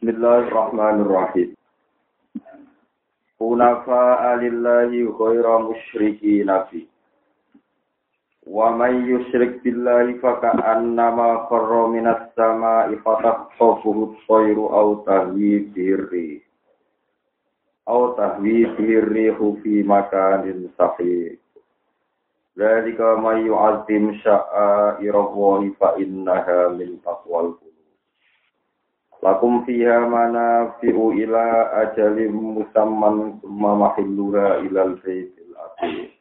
Bismillahirrahmanirrahim. Hunafa alillahi khaira musyriki nabi. Wa man yusyrik billahi faka'annama kharra minas sama'i fataqtafuhu at-tayru aw tahwi birri. Aw tahwi birri fi makanin sahih. Dzalika may yu'azzim sya'a'irallahi fa innaha min taqwal Lakum fiha mana fi'u ila ajalim musamman mahillura ilal baitil atiq.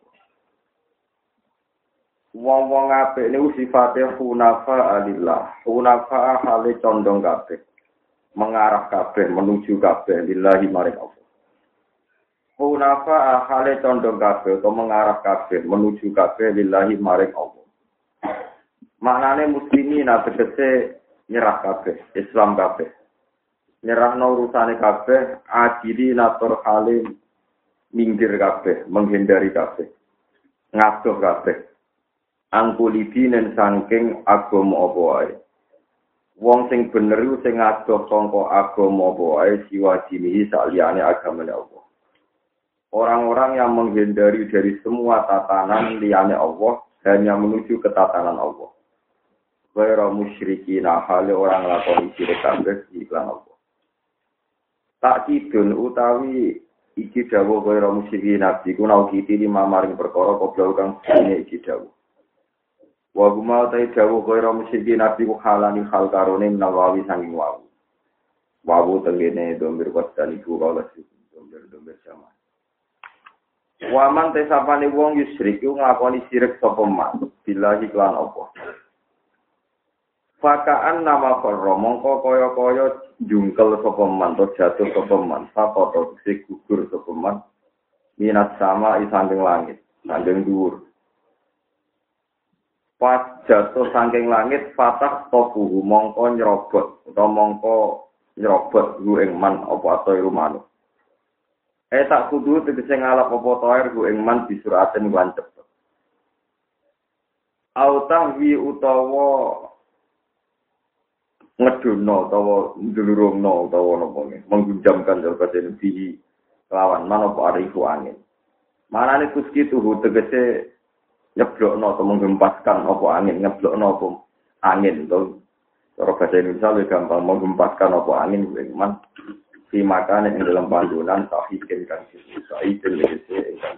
Wong-wong apik niku sifate hunafa alillah. Hunafa hale condong kabeh. Mengarah kabeh menuju kabeh lillahi maring Allah. Hunafa hale condong kabeh atau mengarah kabeh menuju kabeh lillahi maring Allah. Maknane muslimin tegese nyerah kabeh, Islam kabeh. Nyerah no urusane kabeh, adili natur halim minggir kabeh, menghindari kabeh. Ngadoh kabeh. Angkulidinen saking agama apa wae. Wong sing bener sing ngadoh sangka agama apa wae siwajinihi saliyane agamane Allah. Orang-orang yang menghindari dari semua tatanan liyane Allah hanya menuju ke tatanan Allah. Gaira musyrikin hale orang lakoni syirik kabeh iklan Allah. Tak kidun utawi iki dawuh gaira musyrikin nabi ku nau kiti lima maring perkara kobra kang sine iki dawuh. Wa guma utai dawuh gaira musyrikin nabi ku halani hal karone nawawi sanging wawu. Wawu tengene domir dan iku kala domir-domir sama. Waman tesapane wong yusrik ku nglakoni sirik sapa man billahi lan apa. Fakaan nama korro mongko kaya kaya jungkel sapa man to jatuh sapa man sakoto si gugur sapa man minat sama isanding langit sanding dhuwur. Pas jatuh saking langit fatah tofuhu mongko nyerobot utawa mongko nyerobot gu ing man apa ato manuk. Eh tak kudu tegese ngalap apa toer gu ing man disuraten lan cepet. Autah wi utawa ngedurno utawa ndulurungno utawa napa nggih menggunjamkan jaga jenengi lawan. Manapa ariku angin? Marane kuski tuhu tegese nyeblokno utawa menggempaskan apa angin nyeblokno apa angin. To cara basa Indonesia lebih gampang menggempaskan apa angin iman si makan yang dalam pandunan tapi kan sih tapi jenisnya kan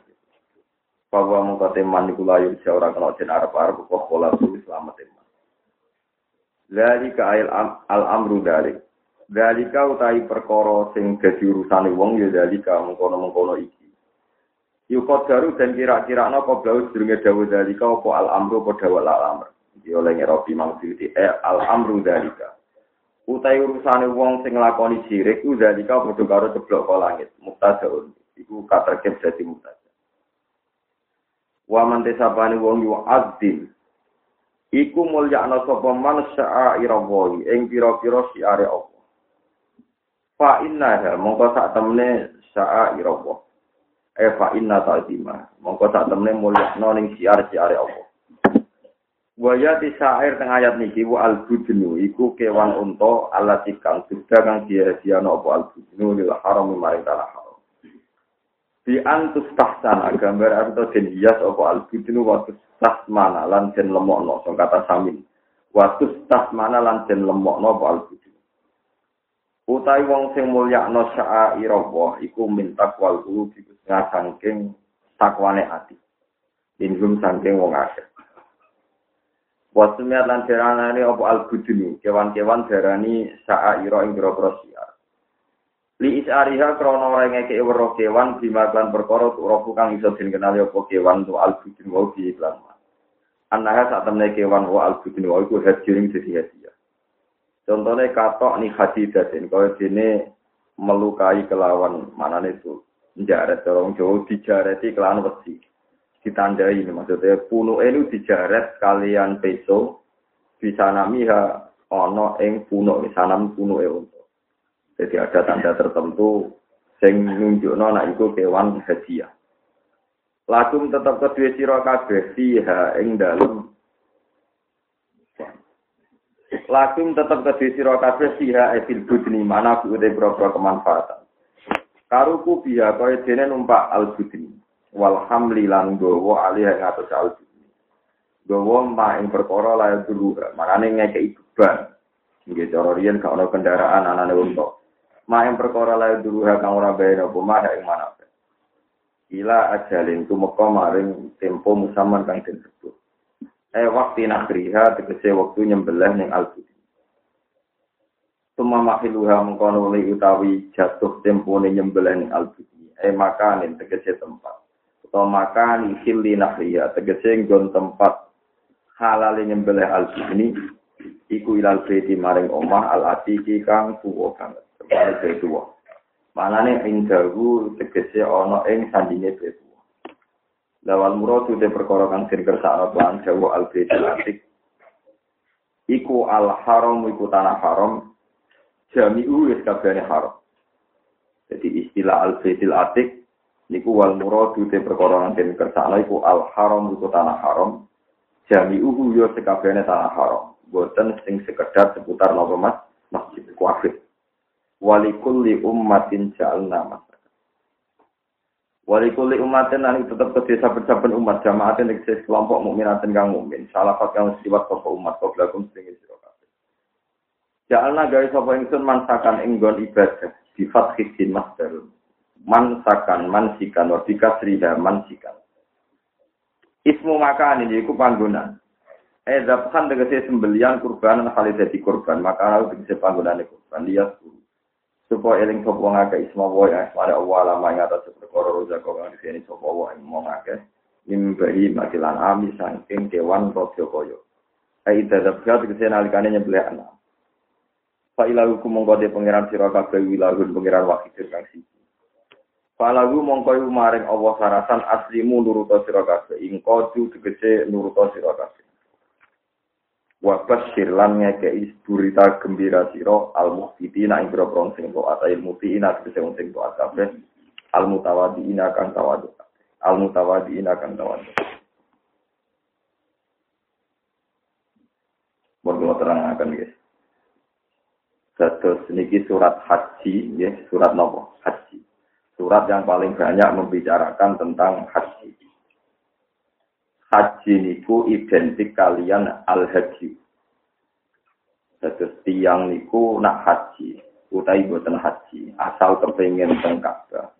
bahwa mau kata mandi kulayu seorang kalau jenar par bukan kolam tuh selamat e, Zalika ayil al amru dalik. Zalika utai perkara sing dadi urusane wong ya zalika mengkono-mengkono iki. Yukot garu dan kira-kira no kau blau sedurunge dawa dalika apa al amru apa dawa al amr. Iki oleh ngerobi mangsudi eh al amru dalika. Utai urusane wong sing nglakoni sirik ku dalika padha karo ceblok ka langit. Muktadaun. Iku katerkep dadi muktada. Wa man tesapane wong yu addin iku mulyakna sapa man sya'ira wa ing pira-pira siare Allah. Fa inna mongko sak temne sya'ira wa. Eh fa inna ta'zima. Mongko sak temne mulyakna ning siar-siare Allah. Waya di syair teng ayat niki wa al budnu iku kewan unta alati kang sudah kang dia-diana apa al budnu lil haram maring haram. Di antus tahsana gambar arto den hias apa? Al budnu wa tasmana lan den lemokno sing kata samin. Watus tasmana lan den lemokno apa? Albudu utai wong sing mulyakno syaira Allah iku minta kwal guru iku sangking takwane ati. Ingum sangking wong akeh. Wasumiat lan jaranane apa? Albudunu, kewan-kewan darani sa'aira ing biro siar. li isariha krono orang yang kei kewan bima perkara berkoro tu iso din kenali opo kewan tu al bikin wau di iklan. Ma anaknya saat temennya kewan wau al bikin wau itu head jiring jadi ya contohnya katok ni hadi dasin dene melukai kelawan manane nih tuh jaret orang jauh dijareti kelawan besi ditandai ini maksudnya puno lu dijaret kalian peso bisa namiha ana eng puno sanam puno elu jadi ada tanda tertentu sing nunjukno anak itu kewan hadiah lakum tetap kedua sira kabeh fiha ing dalem Lakum tetap ke sira kabeh siha efil budni mana bude boro kemanfaatan. Karuku biya kaya dene numpak al budni. Wal lan gowo alih ing al budni. Gowo ma ing perkara layak dulu, manane ngekeki beban. Nggih cara riyen gak ana kendaraan unta. Ma ing perkara layak dulu kang ora bayar apa mah ing mana. Ila ajalin tumeka maring tempo musaman kang disebut. eh waktu nakriha tegese waktu nyembelih ning al Tuma mahiluha mengkono utawi jatuh tempone nyembelih ning al eh makanin tegese tempat. Atau makan hilli nakriha tegese nggon tempat halal nyembelih al iku ilal beti maring omah al atiki kang tuwa banget. Tempat tuwa. Manane ing dawu tegese ana ing sandinge betu. Lawal muradu te perkara kang sing Tuhan Jawa al atik. Iku al haram iku tanah haram. Jami'u wis kabehane haram. Jadi istilah al atik niku wal muradu te perkara kang sing kersakno iku al haram iku tanah haram. Jami'u yo sekabehane tanah haram. Boten sing sekedar seputar napa mas masjid kuafir. Walikulli ummatin ja'alna mas Wali kuli umatin nanti tetap ke saben-saben umat jamaatin eksis kelompok mukminatin kang mukmin. Salah satu yang siwat sopo umat kau belakang sedingin siro kabeh. Jalna gawe sopo ingsun mansakan inggon ibadah di fathidin masdar. Mansakan, mansikan, wabika sriha, mansikan. Ismu makan ini iku panggonan. Eh, dapkan tegese sembelian kurban kali jadi kurban, maka harus tegese panggonan kurban. Lihat dulu supaya eling sapa ngake isma wa ya mare Allah lama ing atas perkara roza kok kang dikene sapa wa mong akeh. Nimbahi matilan ami saking kewan rodya kaya. Ai dadap gat kese nalikane nyembelih anak Fa ilahu mongko de pangeran sira kabeh wilahun pangeran wakil kang siji. Falagu mongko maring Allah sarasan aslimu nuruta sira kabeh. Ing kodu tegese nuruta sira kabeh Wabas sirlan ngekei berita gembira siro al muhtitina ing biro sing to ata ilmu ina tegese wong sing to kabeh al ina kang tawadu al ina kang tawadu Mau terang akan guys. Satu sedikit surat haji, ya surat nopo? Haji. Surat yang paling banyak membicarakan tentang haji haji niku identik kalian al haji. Terus tiang niku nak haji, utai buatan haji, asal kepengen teng Ka'bah.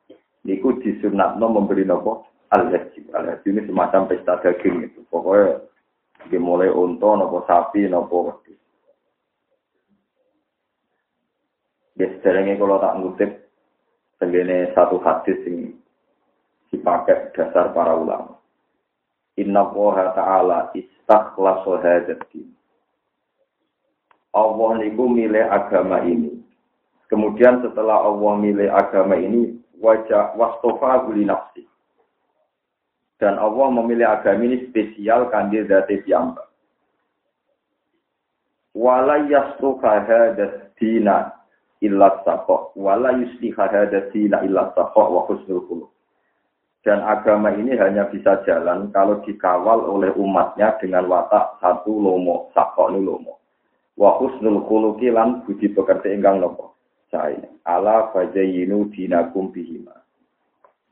Niku disunatno memberi nopo al haji. Al haji ini semacam pesta daging itu. Pokoknya dimulai unta nopo sapi nopo. Ya sederenge kalau tak ngutip tenggene satu hadis yang dipakai dasar para ulama. Inna Allah Ta'ala istakhlasu hadzal Allah niku milih agama ini. Kemudian setelah Allah milih agama ini, wajah wastofa guli nafsi. Dan Allah memilih agama ini spesial kandidat piyambak. Wala hadat dina illa saqo. Wala dina illa saqo wa khusnul qulub. Dan agama ini hanya bisa jalan kalau dikawal oleh umatnya dengan watak satu lomo, sakok ini lomo. Wa husnul lan budi pekerti ingkang nopo. Saya ala fajayinu dinakum bihima.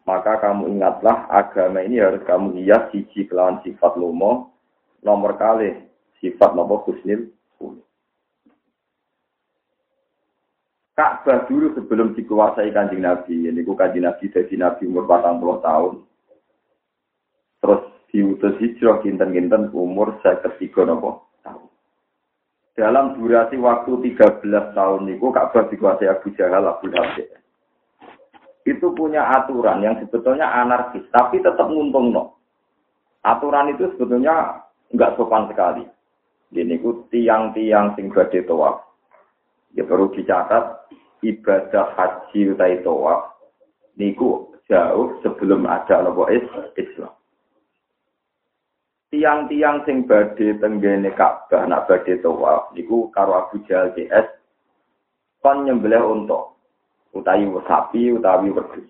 Maka kamu ingatlah agama ini harus kamu hias siji kelawan sifat lomo, nomor kali sifat nopo husnul khuluq. Ka'bah dulu sebelum dikuasai kanjeng Nabi, ini ku kanjeng Nabi jadi Nabi umur 40 tahun. Terus diutus hijrah kinten-kinten umur saya ketiga nopo tahun. Dalam durasi waktu 13 tahun itu Ka'bah dikuasai Abu Jahal, Abu Dhabi. Itu punya aturan yang sebetulnya anarkis, tapi tetap nguntung no. Aturan itu sebetulnya enggak sopan sekali. Ini ku tiang-tiang sing badhe tawaf Ya perlu dicatat ibadah haji utai tawaf niku jauh sebelum ada nopo Islam. Tiang-tiang sing badhe tenggene Ka'bah nak badhe tawaf niku karo Abu Jahal CS kon nyembelih unta utawi sapi utawi wedhus.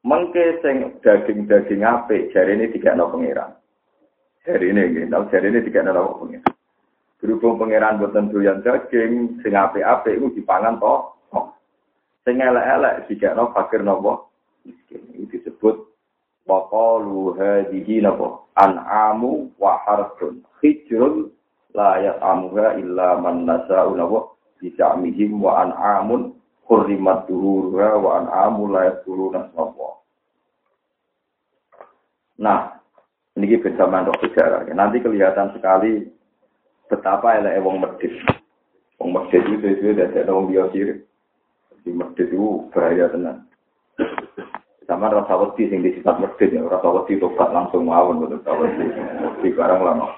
Mengke sing daging-daging apik jarine dikakno pangeran. Jarine nggih, jarine dikakno pangeran. Berhubung pangeran boten doyan daging, sing apik-apik iku dipangan to. Sing elek-elek dikekno fakir napa? Miskin. Itu disebut waqalu hadhihi napa? An'amu wa. Hijrun la yat'amuha illa man nasa'u napa? Bisa'mihim wa an'amun hurrimat duhuruha wa an'amu la yadhuruna napa? Nah, ini bersama untuk sejarah. Nanti kelihatan sekali betapa elek wong medit. Wong medit itu sesuai dari wong dia sirik. Di medit itu bahaya tenan. Sama rasa wedi sing disifat medit ya, rasa wedi tobat langsung mawon rasa wedi. Di barang lama.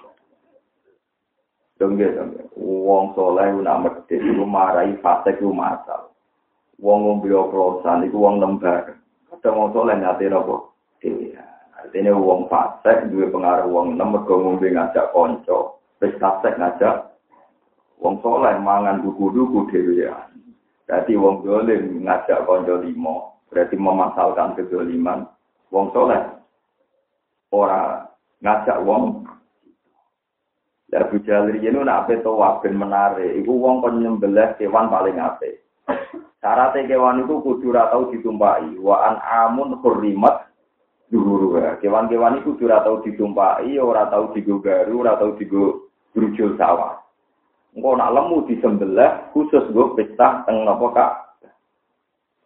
Dongge dongge. Wong soleh nak medit itu marahi fase itu masal. Wong ngombe oplosan itu wong lembar. Kadang wong soleh nyate nopo? Iya. Artinya wong fasek duwe pengaruh wong enam mergo ngombe ngajak konco. Wis kasek ngajak wong soleh mangan duku-duku dhewe ya. Dadi wong dolim ngajak konco limo, berarti memasalkan kedoliman. Wong soleh ora ngajak wong Ya Jalil ini nak apa tuh wabin menarik. Iku wong kon nyembelih kewan paling apik. Syaratnya kewan itu kudu tau ditumpai. Wa an amun hurrimat Kewan-kewan itu kudu tau ditumpai, ora tau digogaru, ora tau digo brujul sawah. Engko nak lemu disembelih khusus gue pesta teng napa Kak.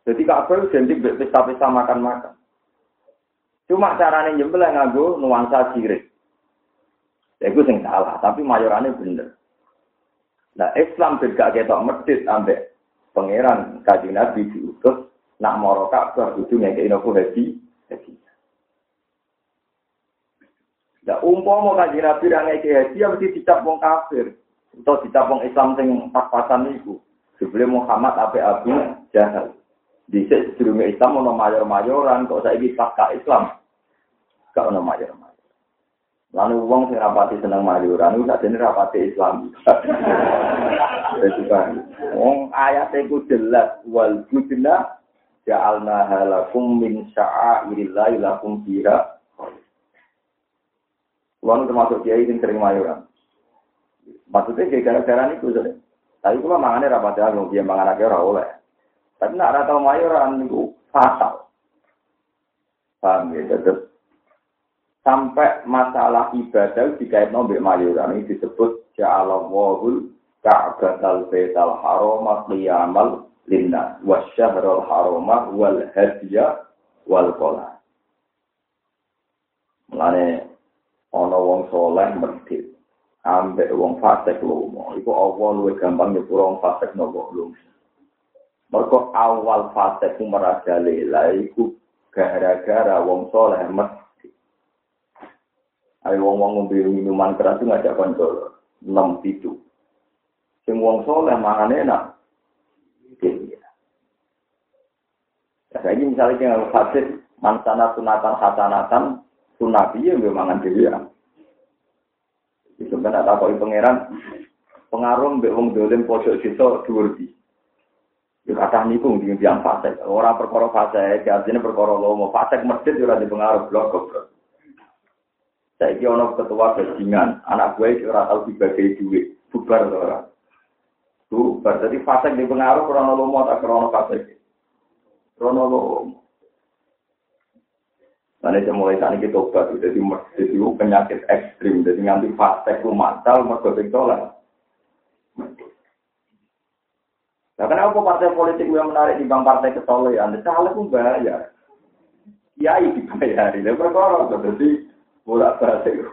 Jadi Kak Abel identik pesta-pesta makan-makan. Cuma carane nyembelih nganggo nuansa sirik. Ya itu sing salah, tapi mayorannya bener. Nah Islam juga ketok medit ambek pangeran kaji Nabi diutus nak moro Ka'bah kudu ngekeki nopo. Ya umpama kanjeng Nabi ra ngeke haji ya mesti dicap wong kafir. Atau dicap wong Islam sing pas-pasan iku. Sebelum Muhammad ape Abu Jahal. Di sedurunge Islam ono mayor-mayoran kok saiki pasca Islam. Gak ono mayor-mayor. Lalu wong sing rapati seneng mayoran iku sakjane rapati Islam. Itu kan. Wong ayat iku jelas wal budna ja'alna halakum min sya'airillahi lakum fiha Kulo termasuk kiai yang sering mayoran. Maksudnya kayak gara-gara itu saja. Tapi kulo mangane rapat ya, dia mangan aja ora oleh. Tapi nak rata mayoran itu fatal. Paham ya? Terus sampai masalah ibadah dikait nombek mayoran ini disebut ja'ala wahul ka'batal baital harama qiyamal linnas wasyahrul harama wal hadiya wal qala. Mulane ana wong soleh medhit ambek wong fasik lomo iku Allah luwih gampang nyepuro wong fasik nopo lomo mergo awal fasik ku merajalela iku gara-gara wong soleh medhit ayo wong-wong ngombe minuman keras ngajak kanca enam pitu. Sing wong soleh mangan enak Ya, saya misalnya yang fasik mansana sunatan hasanatan Sunabi ya nggak mangan dhewe ya. Itu kan tak kok pangeran pengaruh mbek wong dolim pojok situ dhuwur di. Ya kata niku di yang fase. Ora perkara fase, artinya perkara lomo. Fase masjid ora di pengaruh blok kok. Saiki ana ketua bajingan, anak gue ora tau dibagi duit, bubar ora. Bubar, jadi fase di pengaruh krono lomo tak krono fase. Krono lomo. Karena itu mulai saat ini tobat, jadi itu penyakit ekstrim, jadi nganti fase itu matal, mereka tolak. Nah, kenapa partai politik yang menarik di bang partai ketolehan? Salah pun bayar. Kiai dibayar, ini perkara, jadi bolak balik.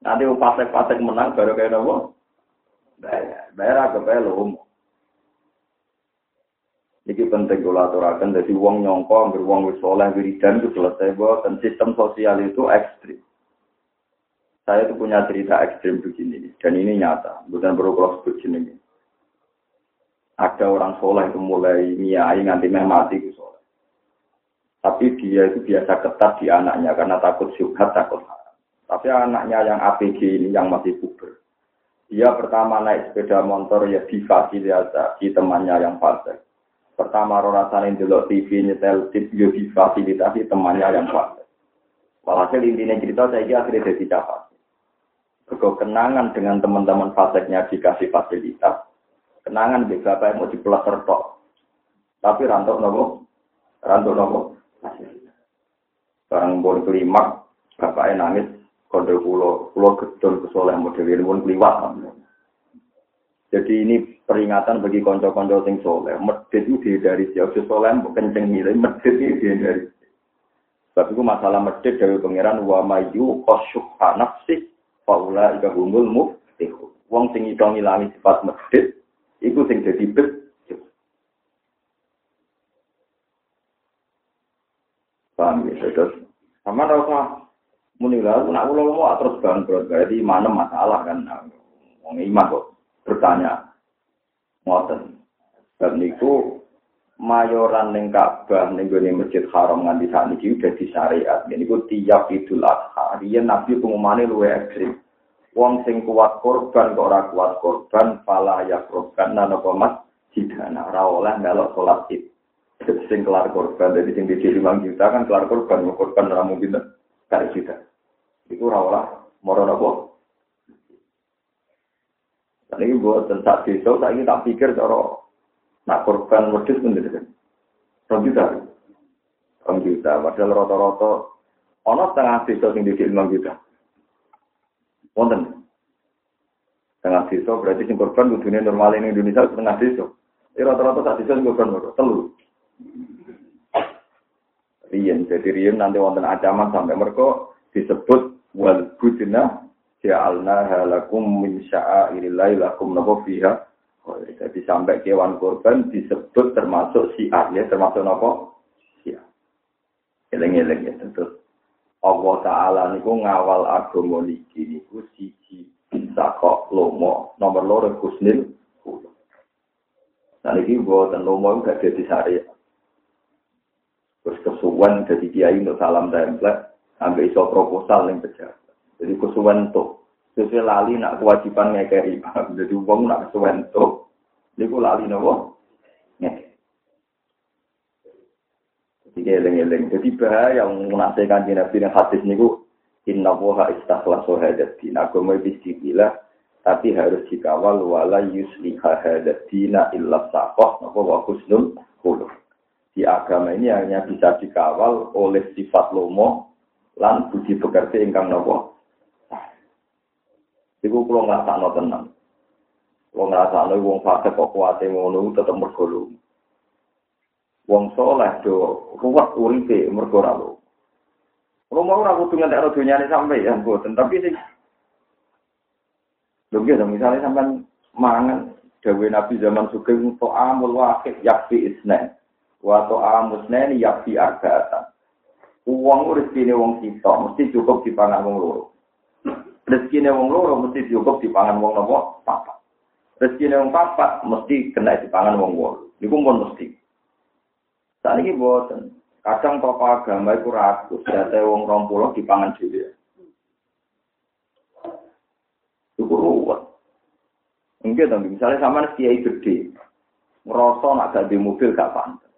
Nanti partai-partai menang, baru kayak apa? Bayar, bayar agak bayar loh. Iki penting kula aturaken dadi wong nyongko anggere wong wis saleh wiridan itu selesai dan sistem sosial itu ekstrim. Saya itu punya cerita ekstrim begini dan ini nyata, bukan perlu kalau sebut ini. Ada orang soleh itu mulai niai nganti meh mati itu soleh. Tapi dia itu biasa ketat di anaknya karena takut syubhat, takut. Tapi anaknya yang APG ini yang masih puber. Dia pertama naik sepeda motor ya difasilitasi temannya yang fasik Pertama rasanya dulu TV nyetel tip yo difasilitasi temannya yang kuat. Walhasil intinya cerita saya kira akhirnya jadi dapat. Kau kenangan dengan teman-teman faseknya dikasih fasilitas. Kenangan di bapak mau diplaster tok. Tapi rantok nopo, rantok nopo. Sekarang boleh kelima, bapaknya nangis. Kode pulau, pulau gedon kesoleh model ini pun keliwat. Jadi ini peringatan bagi konco-konco sing soleh. Medit itu dari siapa soleh, kenceng nilai. Medit itu dari Sebab itu masalah medit dari pangeran wa mayu qasyuha nafsi faula ika humul muftihu. Wong sing iso ngilangi sifat medit iku sing dadi bet. Paham ya, terus sama rasa muni lalu nak ulo terus bangkrut berarti mana masalah kan wong iman kok bertanya ngoten dan niku mayoran ning Ka'bah ning gone Masjid Haram nganti sakniki udah di syariat. Niku tiap Idul Adha, riyen Nabi pengumane luwe ekstrim. Wong sing kuat korban kok ora kuat korban, pala ya korban nana komat jidana ora oleh melok salat Id. Sing kelar korban dari sing di 5 juta kan kelar korban, korban ora mungkin kali juta. Iku ora moro napa? Ini buat tentang desa, saya ini tak pikir cara Nak korban pun kan. Rong juta. Rong juta. Padahal rata-rata ana setengah desa sing didik 5 juta. Wonten. Setengah desa berarti sing korban kudune normal ini Indonesia setengah desa. Ini rata-rata tak desa sing korban loro, telu. Rien, jadi Rien nanti wonten ancaman sampai mereka disebut wal budina ja'alna halakum min sya'airillahi lakum nabo fiha jadi sampai kewan korban disebut termasuk siar ya, termasuk apa? Siar. Eleng-eleng ya tentu. Allah Ta'ala niku ngawal agama niki niku siji bisa kok lomo nomor loro kusnil Nah ini buatan lomo gak jadi syariat. Terus kesuwan jadi kiai untuk salam template, sampai iso proposal yang pejabat. Jadi kesuwan tuh Sesuai lali nak kewajiban ngekeri. Jadi uang nak kesuwen tuh. Niku lali nopo. Jadi eleng-eleng. Jadi bahaya yang di Nabi yang hadis niku. Inna woha istakhlasu hadatina. Agama bismillah. Tapi harus dikawal wala yusliha hadatina illa sakoh. Nopo wa husnul huluh. Di agama ini hanya bisa dikawal oleh sifat lomo lan budi pekerti ingkang nopo Iku kalau ngerasa no tenang. Kalau ngerasa no wong fase kok kuate ngono tetep mergo Wong soleh do ruwet uripe mergo ora lu. Kalau mau ora kudu ngentek dunyane sampai ya mboten, tapi sing Lho dong misalnya sampean mangan dawe Nabi zaman sugeng to amul wahid yakfi isnen. Wa to amusnen yakfi arba'atan. Uang rezekine wong kita mesti cukup dipangan wong loro. Rezeki wong loro mesti cukup dipangan wong nopo papat. Rezeki wong papat mesti kena dipangan wong wolu. Iku pun mesti. Saat ini buatan. Kadang tokoh agama itu ragu. Data wong rompulo dipangan juga. Itu ruwet. Enggak dong. Misalnya sama kiai gede. Ngerasa nak gak di mobil gak pantas.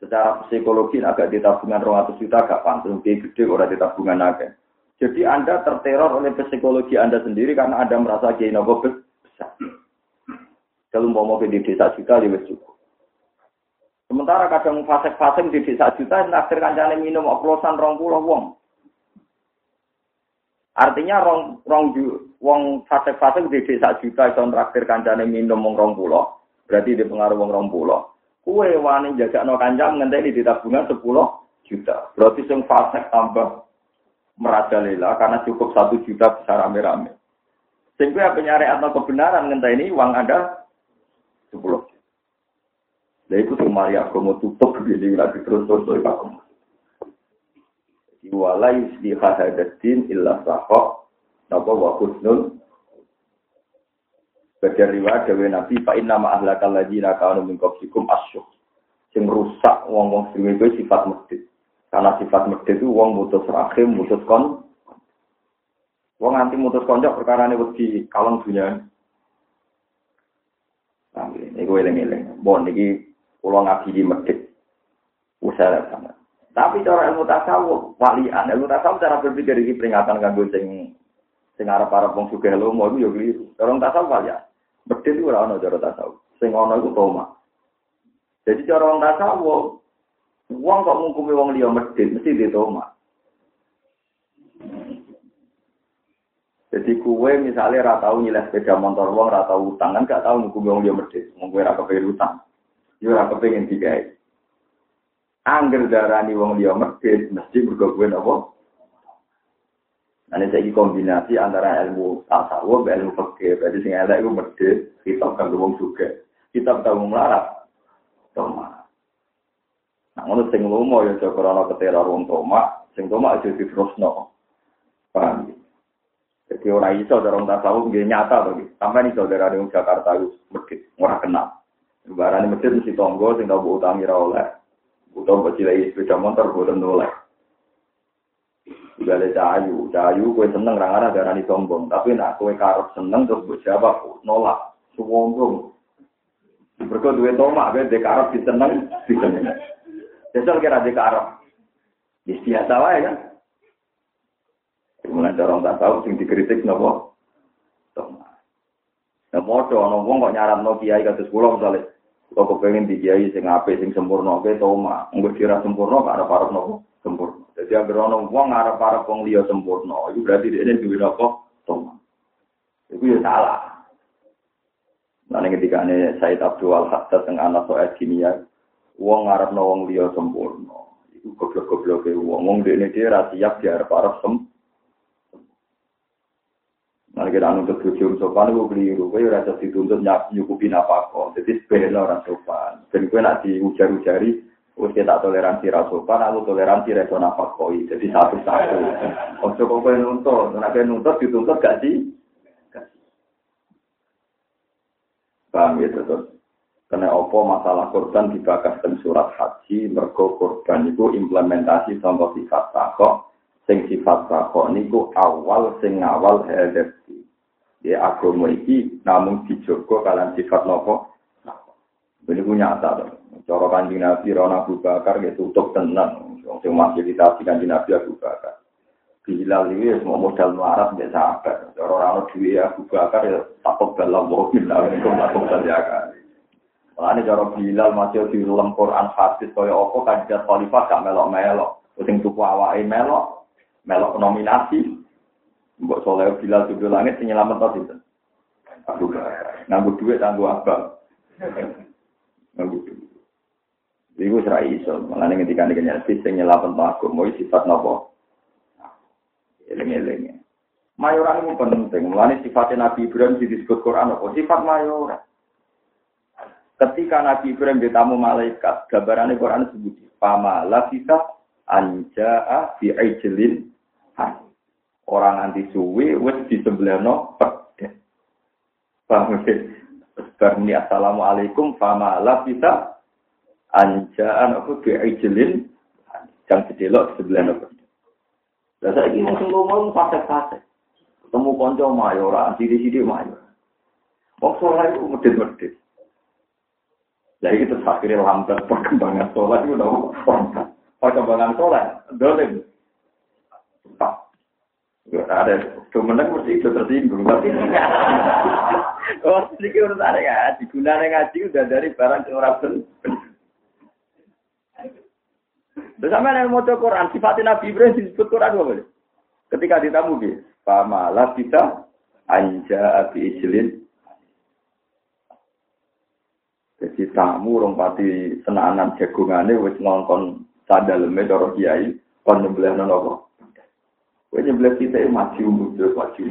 Secara psikologi agak di tabungan 200 juta gak pantas. Kiai gede orang di tabungan agak. Jadi Anda terteror oleh psikologi Anda sendiri karena Anda merasa kiai nopo besar. Kalau mau mau di desa juta ya cukup. Sementara kadang fasek-fasek di desa juta naktir kancane minum oplosan rong puluh wong. Artinya rong rong wong fasek-fasek di desa juta itu traktir kancane minum wong rong puluh. Berarti di pengaruh wong rong puluh. Kue wani jaga no kancam ngenteni di tabungan sepuluh juta. Berarti sing fasek tambah merajalela karena cukup satu juta besar rame-rame. Sehingga penyari atau kebenaran ngentah ini uang Anda sepuluh. Nah itu cuma ya mau tutup begini lagi terus terus terus aku. Wala yusli hadatin illa sahok napa wa husnul Bagian riwayat Dewi Nabi Pak Inna ma'ahlakal ladina kanu min asyuk sing rusak wong-wong sing sifat masjid. Karena sifat medhe itu wong mutus rahim, mutus kon. Wong nganti mutus konco perkara ini wedi kalong dunia. Nah, ini gue eling-eling. Bon, ini pulau di medit. Usaha sama. Tapi cara ilmu tasawuf, walian. Ilmu tasawuf cara berpikir ini peringatan kanggo sing Sing arep-arep wong sugih lomo iku ya keliru. Orang tasawuf ya. Medit iku ora ana cara tasawuf. Sing ana iku toma. Jadi cara tasawuf, wong kok ngukumi wong liya medit mesti ditoma. Jadi kue misalnya ora tau sepeda motor wong ora tau utang kan gak tau ngukumi wong liya medit. Wong kowe ora kepengin utang. Yo ora kepengin digawe. Angger darani wong liya medit mesti mergo kowe napa? Nah, ini kombinasi antara ilmu tasawuf ilmu fikih. Berarti sing elek itu medhit, kitab kanggo wong juga. Kitab kanggo melarat. Ngono sing lomo ya aja krana keteror wong toma, sing toma aja diterusno. Paham? Jadi orang iso dorong tasawuf nggih nyata to Sampai nih saudara di Jakarta itu medhit, ora kenal. Barane medhit mesti tonggo sing tau utangi ra oleh. Utawa bocil sepeda motor boten oleh. Gale cahayu, cahayu kue seneng rangana darani sombong, tapi nak kue karep seneng terus buat siapa nolak, sombong. Mereka duwe tomak, kue dek karep diseneng, diseneng. Jajal kira dek karep, biasa wae kan. Mulai dorong tak tahu, sing dikritik nopo. Nah, modo, ono wong kok nyaran no kiai kados kula misalnya, kok kepengen di kiai sing apik sing sempurna, kue tomak, nggak kira sempurna, kok ada parah nopo sempurna. Jadi agar orang wong ngarep para wong liya sempurna, itu berarti ini duwe apa? Toma. Itu ya salah. Nah, ketika ini Said Abdul Al-Haddad yang anak soal kimia, wong ngarep wong liya sempurna. Itu goblok-goblok ke wong. Wong dia ini dia siap di arep sem. Nah, kita nuntut bujum sopan, gue keliru. Gue rasa dituntut nyukupi apa kok. Jadi sebenarnya orang sopan. Dan gue nak diujar-ujari, Wis kita toleransi rasopan, aku toleransi reso nafas koi. Jadi satu-satu. Ojo kok kowe nuntut, nek nuntut dituntut gak sih? Paham ya terus. Karena opo masalah korban dibakas dan surat haji, mergo korban itu implementasi contoh sifat takok, sing sifat takok niku awal sing awal hadati. Ya agama iki namun dijogo kalian sifat nopo. Ini punya nyata Cara kanjeng Nabi Rona Abu Bakar ya tutup tenang. Yang masih ditasi kanjeng Nabi Abu Bakar. Bilal ini ya semua modal melarat tidak sabar. Cara orang duit Abu Bakar ya takut dalam mobil. Kok takut terjaga. Makanya cara Bilal masih di dalam Quran hadis kaya apa kandidat khalifah gak melok-melok. Sing tuku awake melok, melok nominasi. Mbok soleh Bilal tujuh langit sing nyelamet to sinten? Bakar. Nganggo duit nganggo abang. Nganggo duit. Iku serai iso, malah nih ketika nih nyelfi sing nyelapan mau sifat nopo. Eling-eling. Mayoran itu penting, mulai sifatnya Nabi Ibrahim disebut Quran apa? Sifat mayoran. Ketika Nabi Ibrahim ditamu malaikat, gambarannya Quran sebut, Pama lafika anja'a fi ijlin Orang anti suwi, wis sebelah no, Paham ya? Berni Assalamualaikum, fama lafika anjaan aku bi ijlin yang sedelok di sebelah nopo. Lah saiki wong sing lomo fasik-fasik. Ketemu kanca mayoran, sidi-sidi mayor. Wong saleh iku medhit-medhit. Iki terus akhirnya lambat perkembangan sholat itu nopo. Perkembangan sholat, dolim. Tak. ada kemenang mesti itu tersinggung oh sedikit urusan ya digunakan ngaji udah dari barang orang benar Terus sama yang mau Quran, sifatnya Nabi Ibrahim disebut Quran apa boleh? Ketika ditamu dia, pamalah kita anja abi ijlin. Jadi tamu orang pati senanan jagungannya wis ngongkon sadaleme cara kiai kon nyembelih nono? Kowe nyembelih kita maju mundur maju.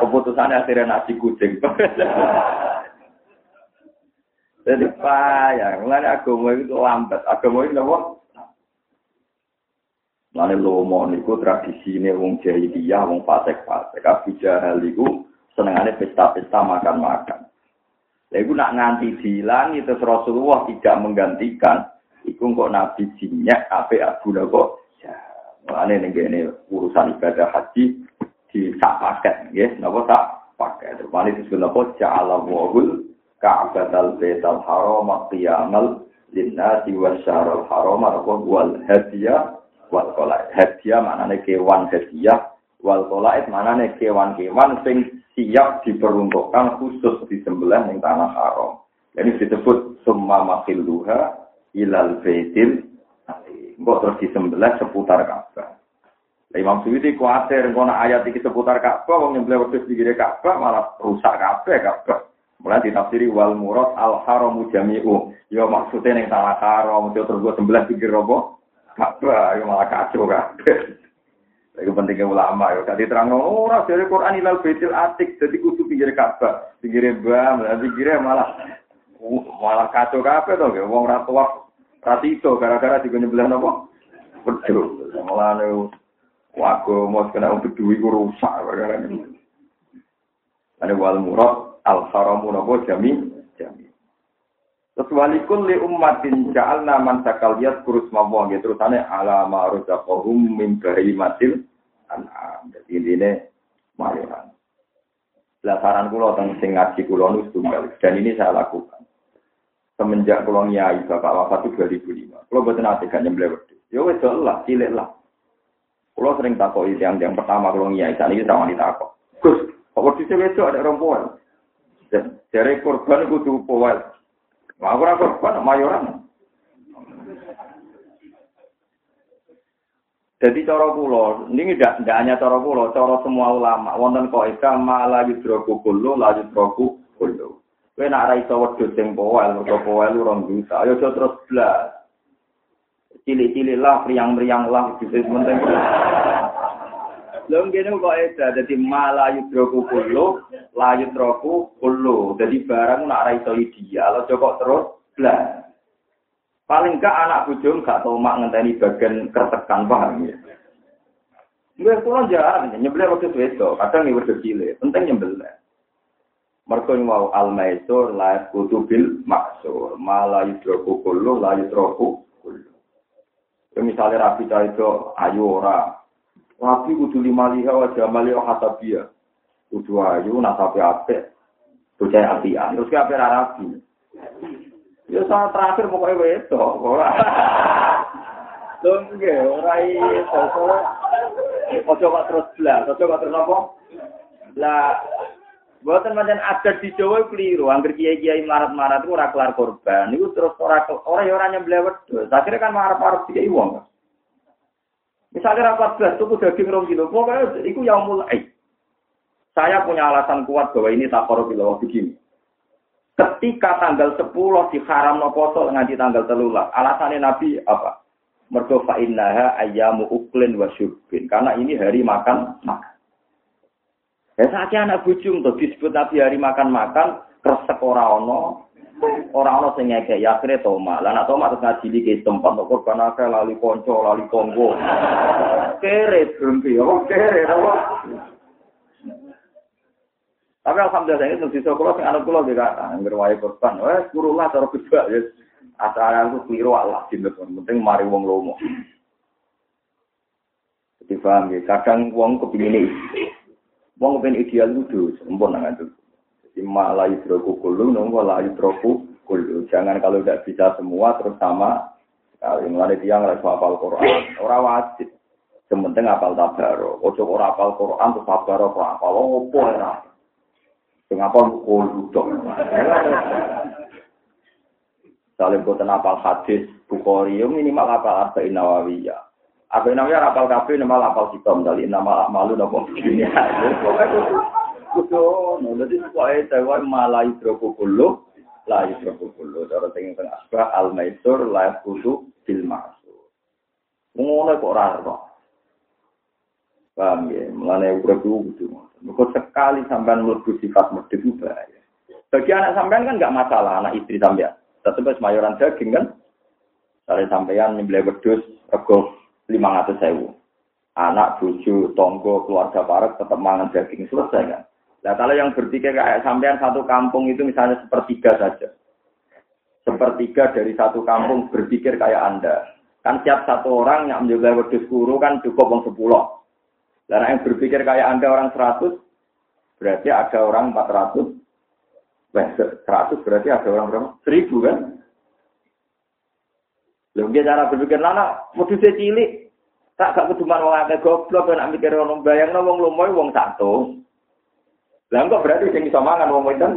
Keputusannya akhirnya nasi kucing. Jadi payah, mulai agama itu lambat. Agama itu apa? Lane lomo niku tradisine wong jahiliyah, wong fasik-fasik. Abu Jahal iku senengane pesta-pesta makan-makan. Lha iku nak nganti dihilangi terus Rasulullah tidak menggantikan, iku kok Nabi jinyak ape Abu kok ya. Lane ning kene urusan ibadah haji di sak paket nggih, napa sak paket. Wali disebut napa ja'ala wahul ka'batal baital haram qiyamal linnasi wasyarul haram wal hadiyah wal kolak. Hadiah maknanya kewan hadiah Wal qalaid manane kewan-kewan sing siap diperuntukkan khusus disembelih ning tanah haram. Jadi disebut summa makhilluha ilal baitil Mbok terus disembelih seputar Ka'bah. Imam Suyuti kuatir ngono ayat iki seputar Ka'bah wong nyembelih di Ka'bah malah rusak kabeh Ka'bah. Mulai ditafsiri wal murad al haramu jami'u. Ya maksudnya ning tanah haram terus gue sembelih pikir apa? Ka'bah ya malah kacau kabeh. Itu pentingnya ulama ya. Tadi terang ora dari Quran ilal baitil atik jadi kudu pinggir Ka'bah, pinggir bam, pinggir malah malah kacau kabeh to, wong ora tuwa ra gara-gara digonyebelah napa? Betul. Malah Wago mau kena untuk duit rusak perkara ini. Ada wal murad al haramu jami jami. Terus walikul li ummatin ja'alna man sakal yat kurus mawang gitu terus ane ala ma'ruzaqahum min matil an'am. Jadi ini mayoran. Lah saran kula teng sing ngaji kula nu tunggal dan ini saya lakukan. Semenjak kula nyai Bapak wafat itu 2005. Kula boten ate gak nyembelih wedhus. Ya wis lah, cilik lah. Kalau sering takut itu yang yang pertama kalau ngiai saat ini sama ditakut. Gus, kok sini itu ada rombongan. Dari korban tuh powel. Mau aku korban mayoran. Jadi cara kula, ini tidak tidak hanya cara kula, cara semua ulama. Wonten kok ika malah yudroku kullu, la yudroku kullu. Kowe nak ra iso wedhus sing powel, mergo powel rong juta. Ayo terus blas cilik-cilik lah, meriang-meriang lah, gitu penting. Lho ngene kok ada dadi malayu droku kulo, layu droku kulo. Dadi barang nak ra iso ideal, aja terus blas. Paling gak anak bujung gak tau mak ngenteni bagian kertekan paham ya. Gue pulang jarang, nyebelnya waktu itu, kadang ini waktu cilik, penting nyebelnya. Mereka mau al-maisur, la kutubil maksur, malah yudroku kullu, la yudroku Ya misalnya Rabi itu ayu ora. Rabi kudu lima liha wa jamali wa hatabia. Kudu ayu nasabi apik. Bocah apian. Terus ke apik Rabi. Ya saat terakhir pokoknya wedo. Ora. Lho ora. Ojo kok terus blas, ojo kok terus apa? Lah Buatan macam adat di Jawa keliru. Angger kiai-kiai marat-marat itu ora kelar korban. Itu terus ora orang yang orangnya belewet. Akhirnya kan marah-marah kiai uang. Misalnya rapat belas tuku daging rong kilo. Pokoknya itu yang mulai. Saya punya alasan kuat bahwa ini tak korup begini. Ketika tanggal 10 haram no poso nganti tanggal telulah. Alasannya Nabi apa? Mergo fa innaha ayyamu uklin wa syurbin. Karena ini hari makan makan. Ya sakit anak bujung tuh disebut Nabi hari makan-makan, kresek ora ono, ora ono sing ngekek ya akhirnya toma. Lah nak toma terus ngajili ke tempat kok korban akeh lali konco, lali tonggo. Kere berhenti, apa kere apa? Tapi alhamdulillah ini tentu saja kalau sing anak kula juga anggar wae korban, wes kurulah cara beda ya. Asal aku keliru Allah jinten penting mari wong lomo. Jadi paham ya, kadang wong kepingin Wong ben ideal itu sempurna nang Jadi malah yudroku kulu, nunggu lah yudroku kulu. Jangan kalau tidak bisa semua terus sama. Kalau yang tiang lagi hafal Quran, orang wajib. Sementing apal tabaro. Ojo ora apal Quran terus tabaro kok apal opo ora. Sing apal kulu dong. Saling boten apal hadis Bukhari minimal apal Arba'in Nawawiyah. Apa namanya rapal kafe nama rapal hitam dari nama malu nopo ini. Kudu, nanti pokoknya saya malah hidroku kulo, lah hidroku kulo. Cara tinggi tengah asbah al maisur lah kudu bil masuk. Ngono kok raro. Paham ya, mengenai urut itu gitu. sekali sampean melebu sifat medit itu bahaya. Bagi anak sampean kan nggak masalah, anak istri sampean. Tetap mayoran daging kan. Kalau sampean nyembelih rego lima ratus sewu. Anak, cucu, tonggo, keluarga parek tetap mangan daging selesai kan. Nah kalau yang berpikir kayak sampean satu kampung itu misalnya sepertiga saja. Sepertiga dari satu kampung berpikir kayak Anda. Kan siap satu orang yang menjaga wedus guru kan cukup orang sepuluh. Dan yang berpikir kayak Anda orang seratus, berarti ada orang empat ratus. Seratus berarti ada orang berapa? Seribu kan? Lho cara berpikir lana modusnya cilik. Tak gak keduman wong akeh goblok nek mikir ono bayangno wong lumoy wong satu. Lah kok berarti sing iso mangan wong itu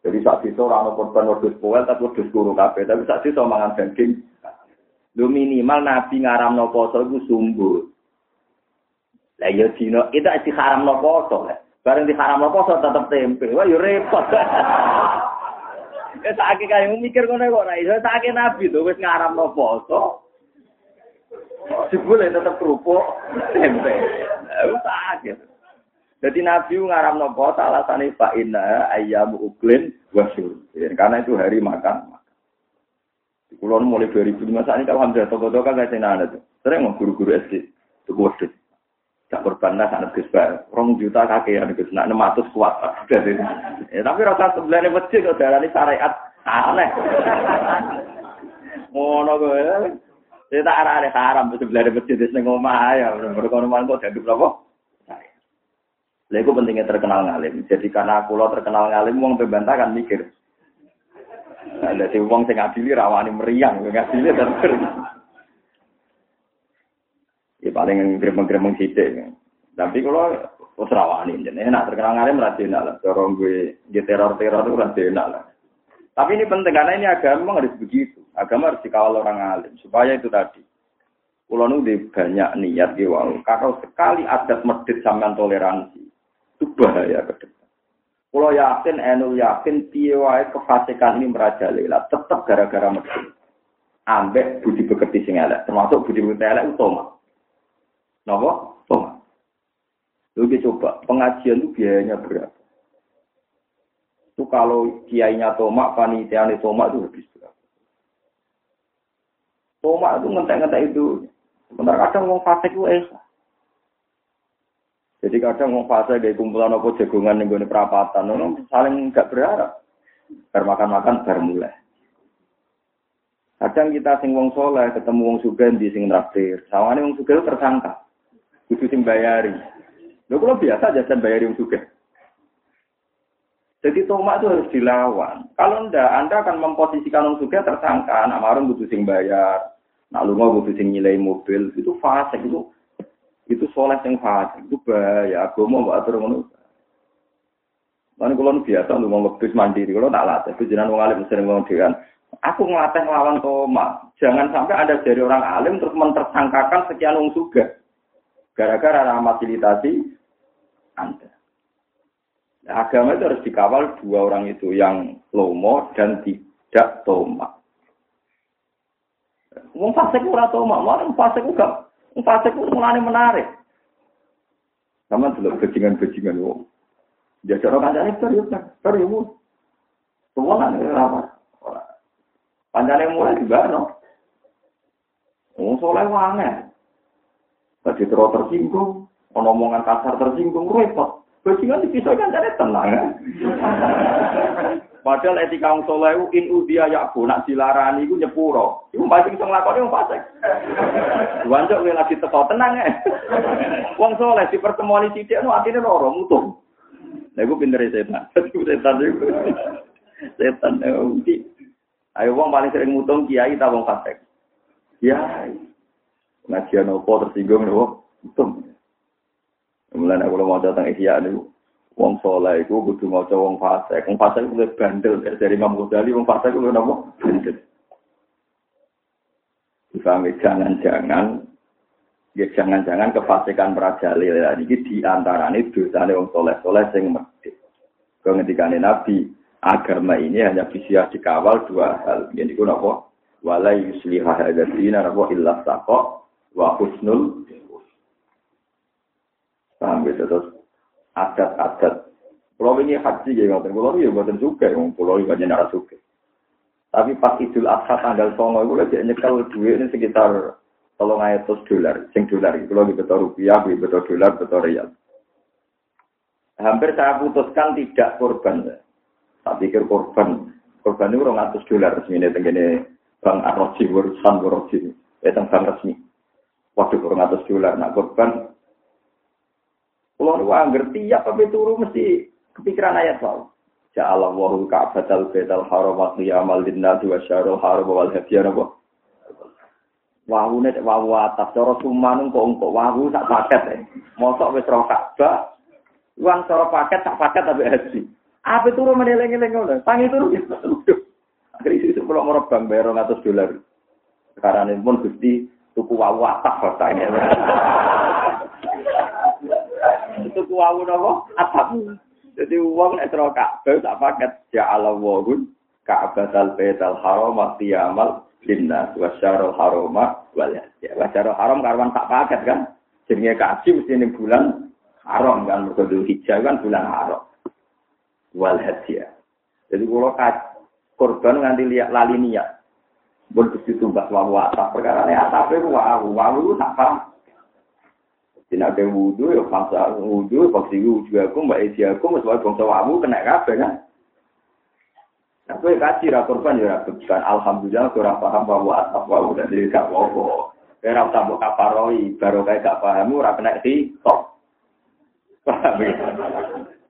Jadi saat itu orang korban wedus poel tapi wedus guru kafe. Tapi saat itu mangan daging. Lu minimal nabi ngaram no poso itu sumbu. Lah ya dino itu di haram no poso. Bareng di haram no poso tetap tempe. Wah yo repot. Ya tak kaya mikir ngono kok ora iso tak nabi tuh wis ngaram no poso. Jebule tetep kerupuk tempe. Wis sakit. Jadi Nabi ngaram nopo alasannya Pak Inna ayam uklin wasyur. Karena itu hari makan. Kulon mulai 2005 saat ini kalau hampir toko-toko kan gak ada tuh. Sering mau guru-guru SD. Itu kode. Tak korban lah sangat gesbar. Rong juta kaki yang nak enam ratus kuat. ya, tapi rasa sebenarnya masjid kok darah ini syariat aneh. Ngono gue. Saya tak arah ada haram sebenarnya masjid di sini ngomah ya. Berkonoman kok jadi berapa? Lha iku pentingnya terkenal ngalim. Jadi karena aku lo terkenal ngalim wong pembantah kan mikir. Nah, jadi wong sing adili rawani meriang, ngadili terus. Ya paling gremeng-gremeng sithik. Tapi kalau wis rawani jenenge enak terkenal ngalim ra enak lah. Cara gue di teror-teror itu ra enak lah. Tapi ini penting karena ini agama harus begitu. Agama harus dikawal orang alim supaya itu tadi. Kulo nu banyak niat wow. Kalau sekali adat medit sampean toleransi, itu bahaya ke depan. Kalau yakin, enul yakin, piye kefasikan ini merajalela, tetap gara-gara mesin. Ambek budi bekerti sing elek, termasuk budi bekerti elek utama. Napa? Utama. Lu coba, pengajian itu biayanya berapa? Itu kalau kiainya tomak, panitianya tomak itu habis berapa? Tomak itu ngentek-ngentek itu. Sebentar kadang mau fasik itu esah. Jadi kadang mau fase kayak kumpulan apa jagungan yang gue perapatan, saling nggak berharap. Bermakan-makan bermulai. Kadang kita sing wong soleh ketemu wong sugen di sing traktir. Sawane wong sugen tersangka. Kudu sing bayari. Lho kalau biasa jajan bayari wong sugen. Jadi tomak itu harus dilawan. Kalau ndak, Anda akan memposisikan wong sugen tersangka. Nak marung butuh sing bayar. Nak lunga butuh sing nilai mobil. Itu fase itu itu soleh yang fasik itu bahaya agama mbak atur ngono Lan kalau biasa untuk ngebis mandiri, kalau tak latih, itu jangan wong alim sering ngomong dengan, aku ngelatih lawan toma. Jangan sampai ada dari orang alim terus mentersangkakan sekian wong suga. Gara-gara fasilitasi Anda. Nah, agama itu harus dikawal dua orang itu, yang lomo dan tidak toma. Wong fasik ora toma, wong fasik gak Fasik itu mulai menarik. Sama dulu bajingan-bajingan wong. Jajak orang kancane serius kan, serius. Semua kan apa? Pancane mulai juga no. Wong soleh wangen. Tadi terus tersinggung, omongan kasar tersinggung, repot. Bajingan dipisah kan jadi tenang kan. Padahal etika wong saleh in udia yakbu nak dilarani iku nyepuro. Iku pasti iso nglakoni wong fasik. Wancuk kowe lagi teko tenang ya. Wong saleh di pertemuan sithik no atine loro mutung. Lah iku pintere setan. setan iku. setan iki. Ayo wong paling sering mutung kiai ta wong fasik. Kiai. Ngajian opo tersinggung lho. Mutung. Mulane aku mau datang ihya niku. Wong soleh iku kudu maca wong fasik. Wong fasik kuwi bandel dari Imam Ghazali wong fasik kuwi napa? Bandel. Difahami jangan-jangan ya jangan-jangan kefasikan merajalela iki di antarane dosane wong soleh-soleh sing medhit. Kau ngendikane Nabi, agama ini hanya bisa dikawal dua hal. Yang itu apa? Wala yuslihah hadzina apa illa saqa wa husnul gitu terus adat-adat. Pulau ini haji ya ngoten, pulau ya buatan juga, pulau ini banyak nara juga. Tapi pas Idul Adha tanggal songo itu lagi nyekel duit ini sekitar tolong atus dolar, sing dolar itu lagi betul rupiah, betul dolar, betul real. Hampir saya putuskan tidak korban. Tak pikir korban. Korban itu orang atus dolar resmi ini tenggine Bang Arroji, urusan Arroji. Ya tentang resmi. Waduh orang atus dolar. Nah korban nu angger tiap apa turu mesti kepikiran ayat wow. Ja'ala wahul ka'batal betal haram wa qiyamal linnasi wa syarul haram wal hadiyah apa. Wawune cek wawu atas cara suman kok engko wawu sak paket e. Mosok wis roh Ka'bah. Uang cara paket sak paket tapi haji. Apa turu meneleng-eleng ngono? Tangi turu ya. Akhirnya itu pulau mau bang bayar ratus dolar. Sekarang ini pun gusti tuku wawu atas ini. Tuku wawu nopo? Atap. Jadi uang nek cara Ka'bah sak paket ya Allah wawun Ka'bah al haram amal linnas wa syarul wal ya wa haram karwan tak paket kan? Jenenge kaji mesti ning bulan haram kan? Mergo hijau kan bulan haram. Wal hadiah jadi kalau korban nganti lihat lali niat. Mesti tumbas wawu atap perkara ini atapnya wawu wawu tak paham Ada wudhu, ya bangsa wudhu, bangsa wudhu aku, mbak Esi aku, masalah bangsa wawu, kena kafe kan. Aku ya kaji ra korban ya bukan alhamdulillah aku paham bahwa atap wa udah jadi gak apa-apa. Ora usah mbok baru kayak gak paham ora kena di top. Ya?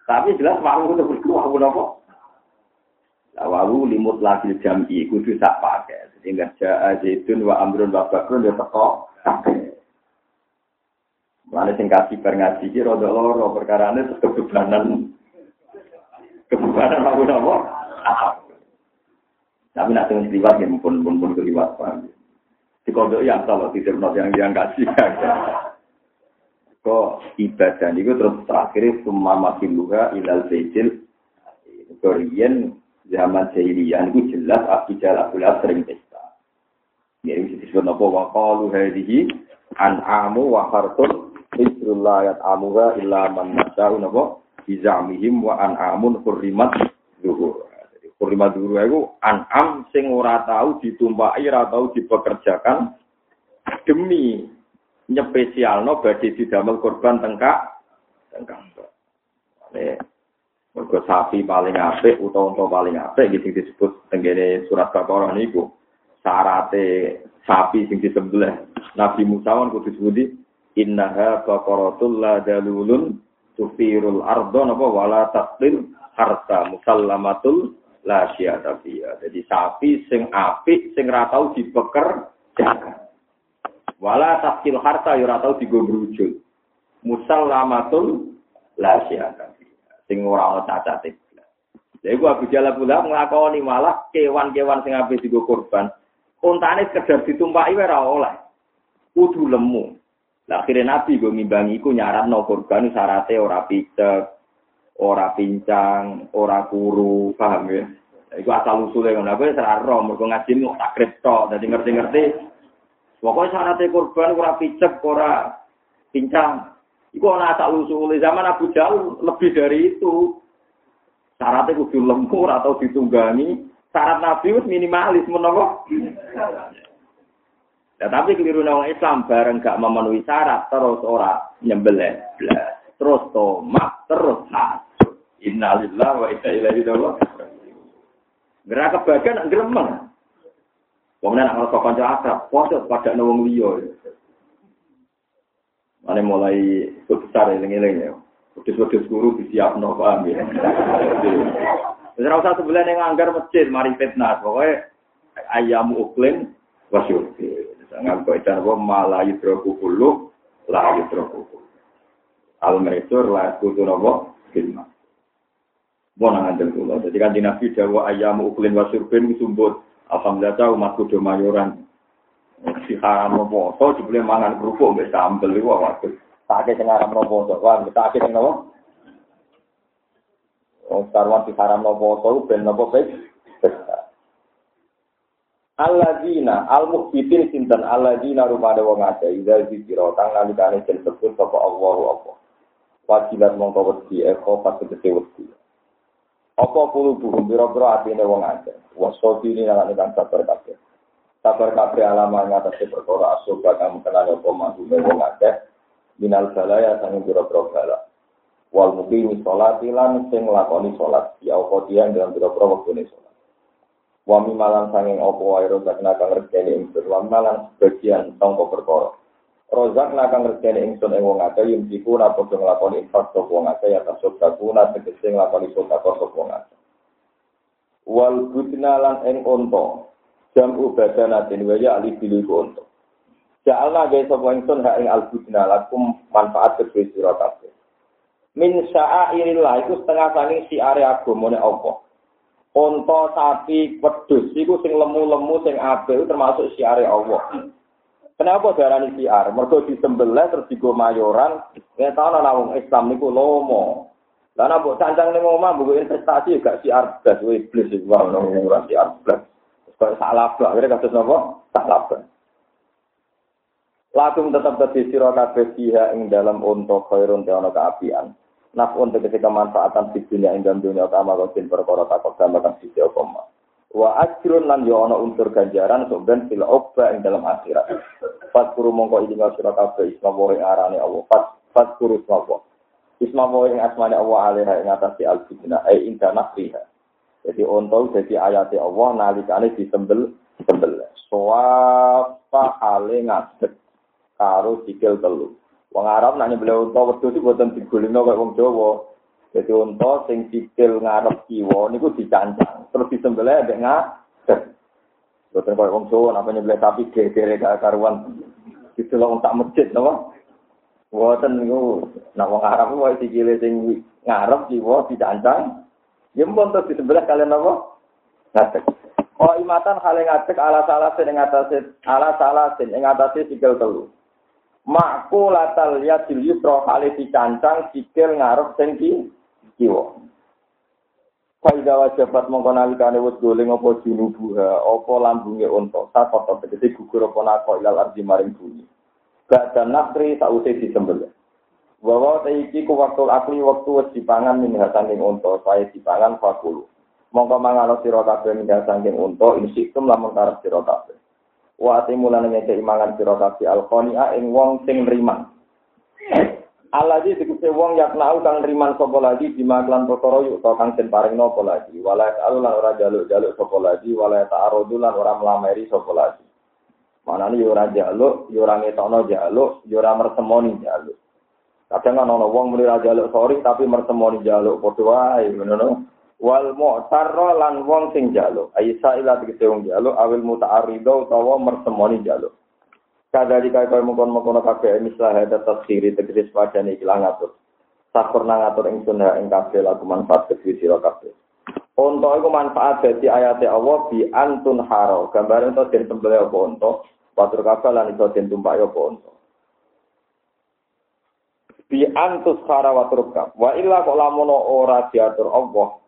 Tapi jelas wawu itu berdua wawu apa? Lah wawu limut lagi jam'i kudu sak pakai. Sehingga ja'a zaitun wa amrun wa bakrun ya teko kabeh. Mana sing kasih bar ngaji ki rada loro perkarane terus kebebanan kebebanan wawu napa? Tapi nak dengan keliwat ya pun pun pun keliwat paham. Di kode yang salah tidak not yang yang kasih. Kok ibadah itu terus terakhir semua makin luha ilal sejil. Korean zaman jahiliyah itu jelas jalan bulat sering pesta. Ya ini disebut apa wa qalu hadhihi an'amu wa hartun Isrullah ayat amuha illa man nasya'u napa bizamihim wa an'amun hurrimat zuhur. Kurima dulu itu an'am sing ora tahu ditumpai, ora tahu dipekerjakan demi nyepesialno badhe didamel korban tengkak tengkak. Ini mergo sapi paling apik utawa unta paling apik gitu disebut tenggene surat Baqarah niku. Sarate sapi sing disembelih Nabi Musa kan kudu disebut innaha baqaratul la dalulun tufirul ardo napa wala taqtil harta musallamatul la ya. Jadi sapi sing apik sing ora tau dipekerjakan. Wala taskil harta ya ora tau digobrujul. Musallamatul la tapi Sing ora ana cacate. Lha iku Abu Jalal pula nglakoni malah kewan-kewan sing apik digo korban. Untane sekedar ditumpaki ora oleh. Kudu lemu. Lah akhirnya Nabi gue ngimbangi iku nyarat no korban syaratnya ora picek, ora pincang, ora kuru, paham ya? Iku asal usulnya ngono. Aku ora ro, mergo ngaji kok tak kripto, dadi ngerti-ngerti. Pokoknya syaratnya korban ora picek, ora pincang. Iku ana asal usulnya zaman Abu Jahal lebih dari itu. Syaratnya kudu lembur atau ditunggangi. Syarat Nabi minimalis menapa? Ya, tapi keliru orang Islam bareng gak memenuhi syarat terus ora nyembelih terus tomat terus hasud. Innalillah wa inna ilaihi raji'un. Gerak kebagian gremeng. Kemudian nak ngerasa kanca akrab, podo pada nawang liya. Mana mulai besar eling-eling ya. Wedus-wedus guru disiap no paham ya. Terus usah sebelah yang anggar masjid, mari fitnah. Pokoknya ayam uklim wasyur. Jangan kau itu apa malah itu kulu, lah itu kulu. Al meritur lah itu tuh nabo kirma. Mau nangan jengkulah. Jadi kan di nabi jawa ayam ukulin wasurpin sumbut. Alhamdulillah tahu matku mayoran. Si haram nabo. So cuma mangan kerupuk nggak sambel itu waduh. Takde yang haram nabo. Wah, takde yang nabo. Oh, sekarang si haram nabo. So ben nopo, baik. Alladzina al-mukhbitin sinten alladzina rumade wong akeh ida zikira kang nalikane den sebut sapa Allahu apa. Wajibat mongko wedi eko pas tegese wedi. Apa puluh buhum biro-biro atine wong ini nalani kan sabar kabeh. Sabar kabeh alaman ngatasi perkara asoba kamu kenal apa mantume wong akeh. Minal balaya sanging biro-biro bala. Wal muqimi sholat ilan sing lakoni. Ya apa dia dalam biro-biro sholat. Wami malang sanging apa wae rozak nakang rezeki ingsun. Wami malang sebagian tongko perkara. Rozak nakang rezeki ingsun ing wong akeh yen iku ora padha infak sapa wong akeh ya tasuk sakuna tegese nglakoni sedekah sapa wong akeh. Wal budna lan ing unta. Jam ubadanatin wa ya ali bilu unta. Ja'alna gawe sapa ingsun hak ing al-budna lakum manfaat kedue sira kabeh. Min sya'airillah iku setengah saking siare agamane Allah. Unta sapi wedhus iku sing lemu-lemu sing apik termasuk siare Allah. Kenapa darani siar? Mergo disembelih terus digo mayoran, nek ana wong Islam niku lomo. Lah nek mbok cancang ning omah mbok investasi gak siar blas iblis iku ono ora siar blas. Kok salah blas, kira kados napa? Salah blas. Lakum tetap dadi sira kabeh ing dalam unta khairun te ana kaapian. Nafun tegese kemanfaatan di dunia ing dunia utama kosin perkara takut gambaran sisi apa Wa ajrun lan yo ana unsur ganjaran sok ben fil obba ing dalam akhirat. Fat kuru mongko ilinga sira kabeh isma wa arane Allah. Fat fat kuru isma Isma wa ing asmane Allah alaiha ing atase al-fitna ai ing nafriha. Jadi untuk jadi ayat Allah nalikane disembel sembel. Soapa hale ngadeg karo sikil telu. Wong Arab nak nyembelih unta wedhus iki boten digulingno kaya wong Jawa. Jadi unta sing sikil ngarep kiwa niku dicancang, terus disembelih ambek ngadeg. Boten kaya wong Jawa napa nyembelih sapi gegere gak karuan. Lho tak masjid napa? Boten niku nak wong Arab wae sikile sing ngarep kiwa dicancang. Ya mpun terus disembelih kalian napa? Ngadeg. Oh imatan hal yang ngadeg ala salah sing ngatasi ala salah sing ngatasi sikil telu. Makku latal ya yusra kali dicancang sikil ngarep sing kiwa. Faida wajabat mongko nalikane wis goleng apa junubuha, apa lambunge unta, sakota tegese gugur apa nako ilal ardi maring bumi. Gak ada nakri sause disembelih. Bahwa iki ku waktu akli waktu wis dipangan min hasaning unta, saya dipangan fakulu. Mongko mangano sira kabeh min hasaning unta, insikum lamun karep sira kabeh. Wa timulan ngeke imangan sira kabeh alqania ing wong sing nriman. Aladi dikuse wong yak nau kang nriman sapa lagi di maklan perkara yuk to kang den paring napa lagi. Wala alulan ora jaluk-jaluk sapa lagi wala ta'arudu lan ora mlameri sapa lagi. Manane yo ora jaluk yo ora ngetokno jaluk yo ora mertemoni jaluk. Kadang ana wong muni ra jaluk sorry tapi mertemoni jaluk padha wae ngono wal mu'tarra lan wong sing jaluk aisa ila tegese wong jaluk awil muta'arridho utawa mertemoni jaluk kadari kaya kaya mengkon-mengkon kabeh mislah hada taskhiri tegese padane iki lang atur sakur nang atur ing sunah ing kabeh lagu manfaat kedhi sira kabeh. Unta iku manfaat dadi ayate Allah bi antun haro. Gambaran to den tembele apa unta patur kabeh lan iso den tumpaki apa unta bi antus khara wa turkab wa illa kok lamono ora diatur Allah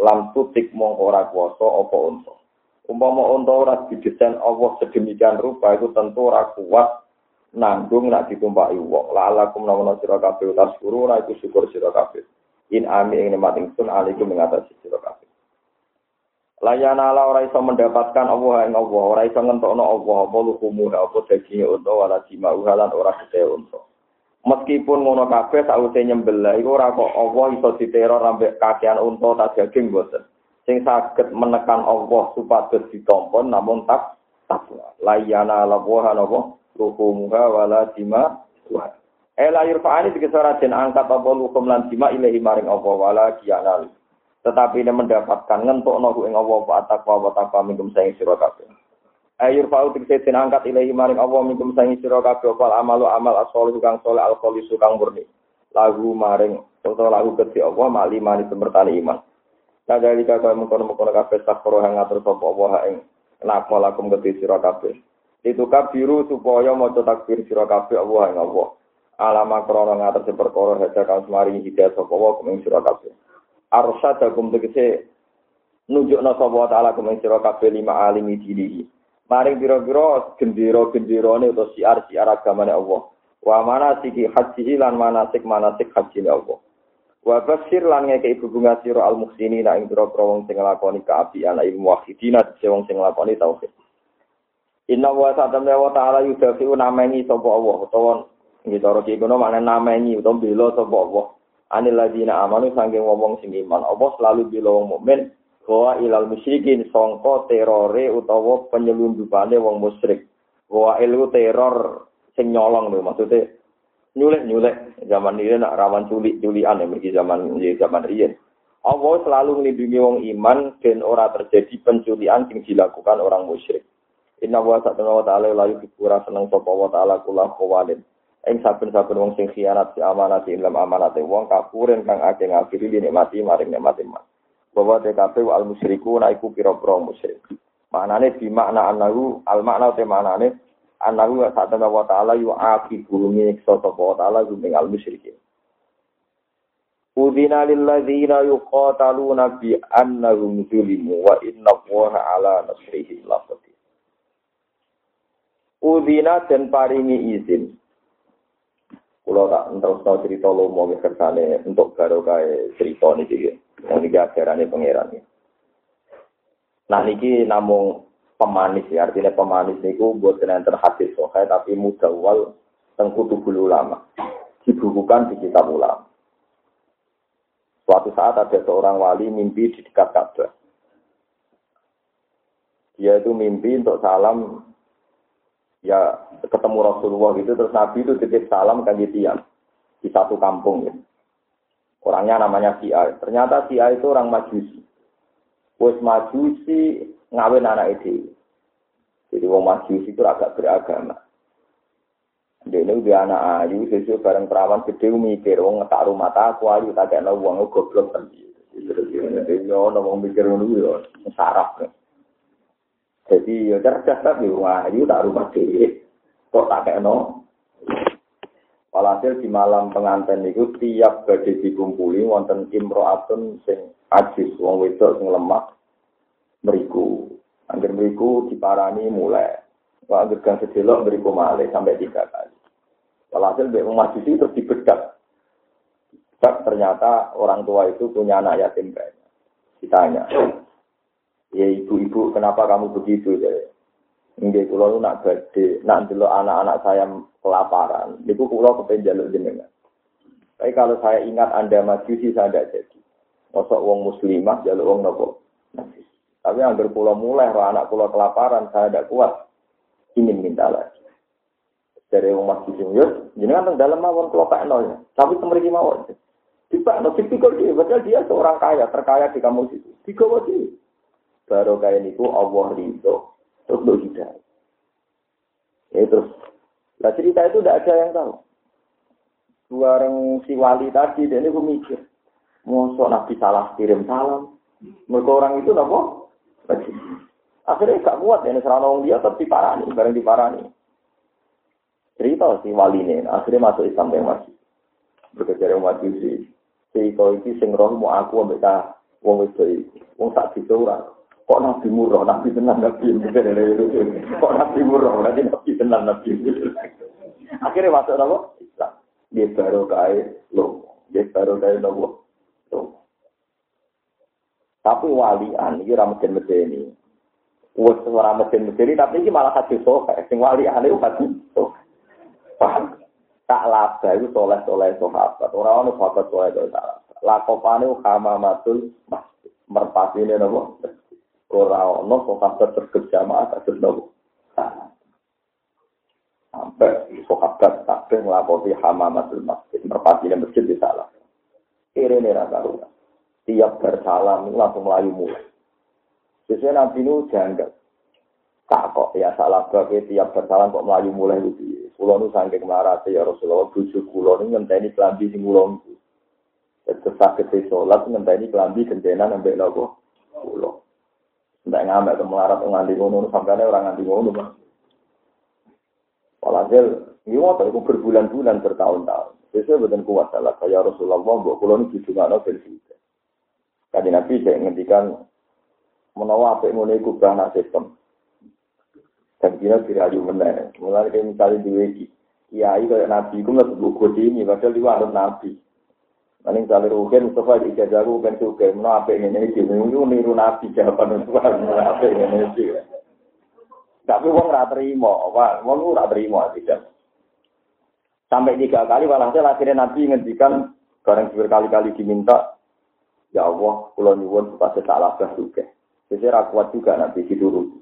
lam tutik mongko ora kuwasa apa unta. Umpama unta ora didesain Allah sedemikian rupa itu tentu ora kuat nanggung nak ditumpaki wong. Lalakum nawana sira kabeh utas guru ora iku syukur sira kabeh. In ami ing nikmat ingsun alaikum mengatasi sira kabeh. Layana ala ora iso mendapatkan Allah ing Allah, ora iso ngentokno Allah apa lukumu apa daging unta wala jima'u halan ora gede unta. Meskipun ngono kabeh sause nyembelih iku ora kok Allah iso diteror ambek kakean unta ta daging. Sing saged menekan Allah supados ditampa namun tak takwa. Layana lawaha napa ruhumuha wala dima wa. Ela yurfa'ani dikesara den angkat apa lukum lan dima ilahi maring Allah wala kiyanal. Tetapi ini mendapatkan ngentuk nohu ing Allah wa takwa wa takwa minkum sayang sira kabeh. Ayur fa'u tikse den angkat ilahi maring Allah minkum sangi sira kabeh opal amalu amal asol kang soleh al kang murni. Lagu maring utawa lagu kedhi Allah mali mali pemertani iman. Kadali kaya mengkono-mengkono kabeh sakro yang ngatur sapa Allah ing nakma lakum kedhi sira kabeh. Itu kabiru supaya maca takbir sira kabeh Allah ing Allah. Alama krana ngatur perkara hadza kang semari hidayah sapa Allah kumeng sira kabeh. Arsyadakum tegese nunjukna sapa taala kumeng sira kabeh lima alimi dinihi maring biro-biro gendera-genderane utawa siar-siar agamane Allah. Wa mana siki haji lan manasik manasik haji Allah. Wa basir lan ngeke ibu bunga sira al muhsini ing biro-biro wong sing nglakoni kaapian ilmu wahidina wong sing nglakoni tauhid. Inna wa satamna wa ta'ala yudafi'u namengi sapa Allah utawa nggih cara iki kono maknane namengi utawa bela sapa Allah. Anil ladina amanu sanging wong sing iman. Allah selalu bela wong mukmin Wa ilal musyrikin songko terore utawa penyelundupane wong musyrik. Wa ilu teror sing nyolong lho maksudnya nyulek-nyulek zaman ini nak rawan culik-culian ya mergi zaman ya, zaman riyen. Allah selalu melindungi wong iman dan ora terjadi penculian yang dilakukan orang musyrik. inna wa satana wa ta'ala la yuhibbu seneng sapa wa ta'ala kula khawalin. Ing saben-saben wong sing khianat si amanat ing dalam amanat wong kapuren kang akeh ngafiri nikmati maring nikmati mas. Bahwa TKP al musyriku naiku pira-pira musyrik. Maknane di makna anahu al makna te maknane anahu satana wa ta'ala yu akibu nyiksa sapa ta'ala gumeng al musyrikin. Udina lilladzina yuqataluna bi annahum zulimu wa inna Allaha ala nasrihim laqadir. Udina dan paringi izin. Kulo tak terus cerita lo mau kersane untuk barokah cerita niki. Yang niki ajarane pangeran. Nah niki namung pemanis ya, artinya pemanis niku buat kena terhadis sokai tapi mudawal tengkutu ulama. Dibukukan di kitab ulama. Suatu saat ada seorang wali mimpi di dekat Ka'bah. Dia itu mimpi untuk salam ya ketemu Rasulullah gitu terus Nabi itu titip salam kan di tiang di satu kampung ya. Orangnya namanya Sia. Ternyata Sia itu orang Majusi. Wes Majusi ngawin anak itu. Jadi wong Majusi itu agak beragama. Dia ini dia anak ayu, sesuai bareng perawan gede mikir, wong ngetak rumah tak aku ayu, tak kayak uang goblok kan. Jadi yo ngomong mikir dulu yo, sarap. Jadi yo cerdas tapi wong ayu tak rumah gede, kok tak no. Walhasil di malam pengantin itu tiap badai dikumpuli wonten imro'atun sing ajis wong wedok sing lemah meriku. Angger meriku diparani mulai. Wah, angger gang sedelok meriku malih sampai tiga kali. Walhasil Mbak Majusi terus dibedak. Ternyata orang tua itu punya anak yatim banyak. Ditanya, ya ibu-ibu kenapa kamu begitu? Ya, Nggih kula nak badhe nak delok anak-anak saya kelaparan. Niku kula kepen jaluk jenengan. Tapi kalau saya ingat Anda majusi saya tidak jadi. Mosok wong muslimah jaluk wong nopo. Tapi agar pulau mulai roh anak pulau kelaparan saya tidak kuat. Ingin minta lagi dari umat sing yo jenengan teng dalam mawon kula pakno ya tapi temriki mawon Tiba, no tipikal dia, padahal dia seorang kaya, terkaya di kampus itu. Tiga wajib. Baru kaya niku Allah ridho, terus lo hidayah. Ya terus, lah cerita itu tidak ada yang tahu. Dua orang si wali tadi, dia ini mikir, Mosok Nabi salah kirim salam. Mereka orang itu nopo? Akhirnya gak kuat, ya, serana dia tetap diparani, bareng diparani. Cerita si wali ini, akhirnya masuk Islam yang masih. Bekerja yang masih si. Si kau itu sing roh mau aku ta wong itu wong tak bisa ora. Kok nabi murah, nabi tenang nabi Kok nabi murah, nanti nabi tenang nabi. Akhirnya masuk apa? Islam. Dia baru kaya lo, dia baru kaya lo. Tapi walian ini ramadhan medeni. Wes ora mesin-mesin tapi ini malah hadis sohe. Sing walian itu hadis sohe. Paham? Tak laba itu soleh-soleh sahabat. Orang orang sahabat soleh itu tak Lakopane hamamatul masjid. Merpati ini nopo. Orang orang sahabat terkejama kasus nopo. Sampai sahabat sampai ngelakoti hamamatul masjid. Merpati ini masjid di salah. Ini rasa Tiap bersalam langsung melayu mulai. Sesuai nanti ini janggal. Tak kok ya salah bagi tiap bersalam kok melayu mulai itu. Kulo nu saking marate ya Rasulullah bojo kulo nu ngenteni klambi sing kula niku. Terus sakit sholat ngenteni klambi gentenan ambek nopo kulo. Ndak ngamek ke melarat nganti ngono sampeyan ora nganti ngono, Mas. Walhasil, ini waktu itu berbulan-bulan bertahun-tahun. Sesuai betul kuat salah kaya Rasulullah, mbok kulo nu didungakno ben suka. Kali Nabi saya ngendikan menawa apik ngono iku bahana sistem. Dan kira dirayu meneh. Mulai kayak misalnya di. Kiai kayak nabi itu nggak sebut ini, padahal harus nabi. Nanti misalnya rugen, Mustafa ijazah rugen juga, mana apa yang ini sih? Itu niru nabi jawaban Mustafa, apa yang ini sih? Tapi wong rata terima, wong rata terima tidak. Sampai tiga kali, walhasil akhirnya nabi ngendikan, barang berkali-kali diminta, ya Allah, pulau nyuwun supaya salah juga. Jadi kuat juga nabi dituruti.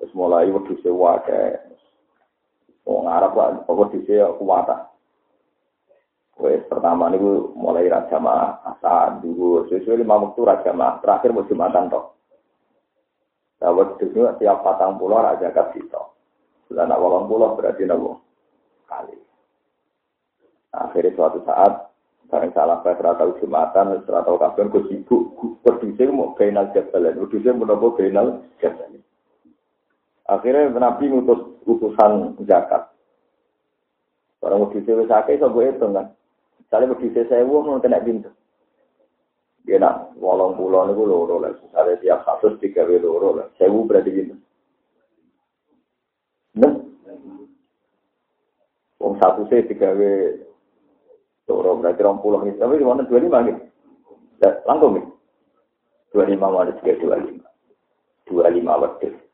Terus mulai waktu sewa ke Wong Arab lah, pokok di sini kuat. Wes pertama nih mulai raja mah asal dulu sesuai lima waktu raja mah terakhir mau jumatan toh. Nah, wedhus itu tiap patang pulau ada zakat kita. Sudah nak walang pulau berarti nabo kali. Nah, akhirnya suatu saat bareng salah saya serata jumatan, serata kapan gue sibuk, berdusnya mau kenal jabalan, berdusnya mau nopo kenal jabalan. Akhirnya Nabi ngutus utusan zakat. Orang wis akeh iso gue itu kan. Misalnya berdusnya saya mau kena pintu. Dia nak walang pulau niku loro lah. Misalnya tiap satu tiga loro lah. Sewu berarti gitu. Nah, Wong satu saya tiga loro berarti orang pulau ini. Tapi di mana dua lima gitu. Langsung nih. Dua lima mana tiga dua lima. Dua lima waktu.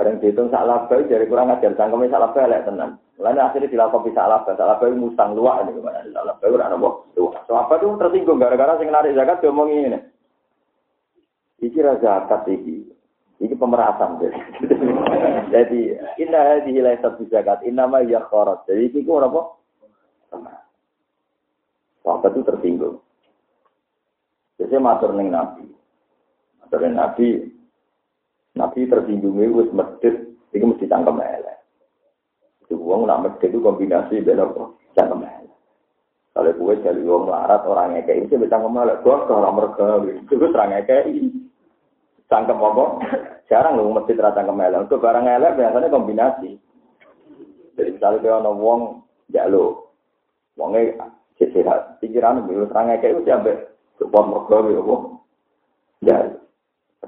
Sekarang dihitung salah baik dari kurang ajar. Sangkemnya salah baik lek tenang. Lalu akhirnya dilakukan bisa lapar, salah bayi musang luak ini gimana? Salah bayi udah nopo tuh. So apa tuh tersinggung gara-gara sing narik zakat dia ngomong ini. Iki raja zakat iki. Iki pemerasan deh. Jadi inna hadhihi laysat zakat, inna ma ya kharat. Jadi iki ku apa? Apa tuh tersinggung. Jadi matur ning Nabi. Matur ning Nabi. Nabi tersinggung itu medit, itu mesti cangkem elek. Uang nak medhe itu kombinasi apa? Cangkem Kalau gue jadi uang larat orang ngekei itu bisa ngomel, gue ke orang mereka itu gue serang ngekei. Cangkem apa? Jarang lu mesti terasa cangkem elek. Untuk barang elek biasanya kombinasi. Jadi misalnya dia ono uang jalo, uangnya sehat. Pikiran gue serang ngekei itu sampai support mereka gitu apa? Ya,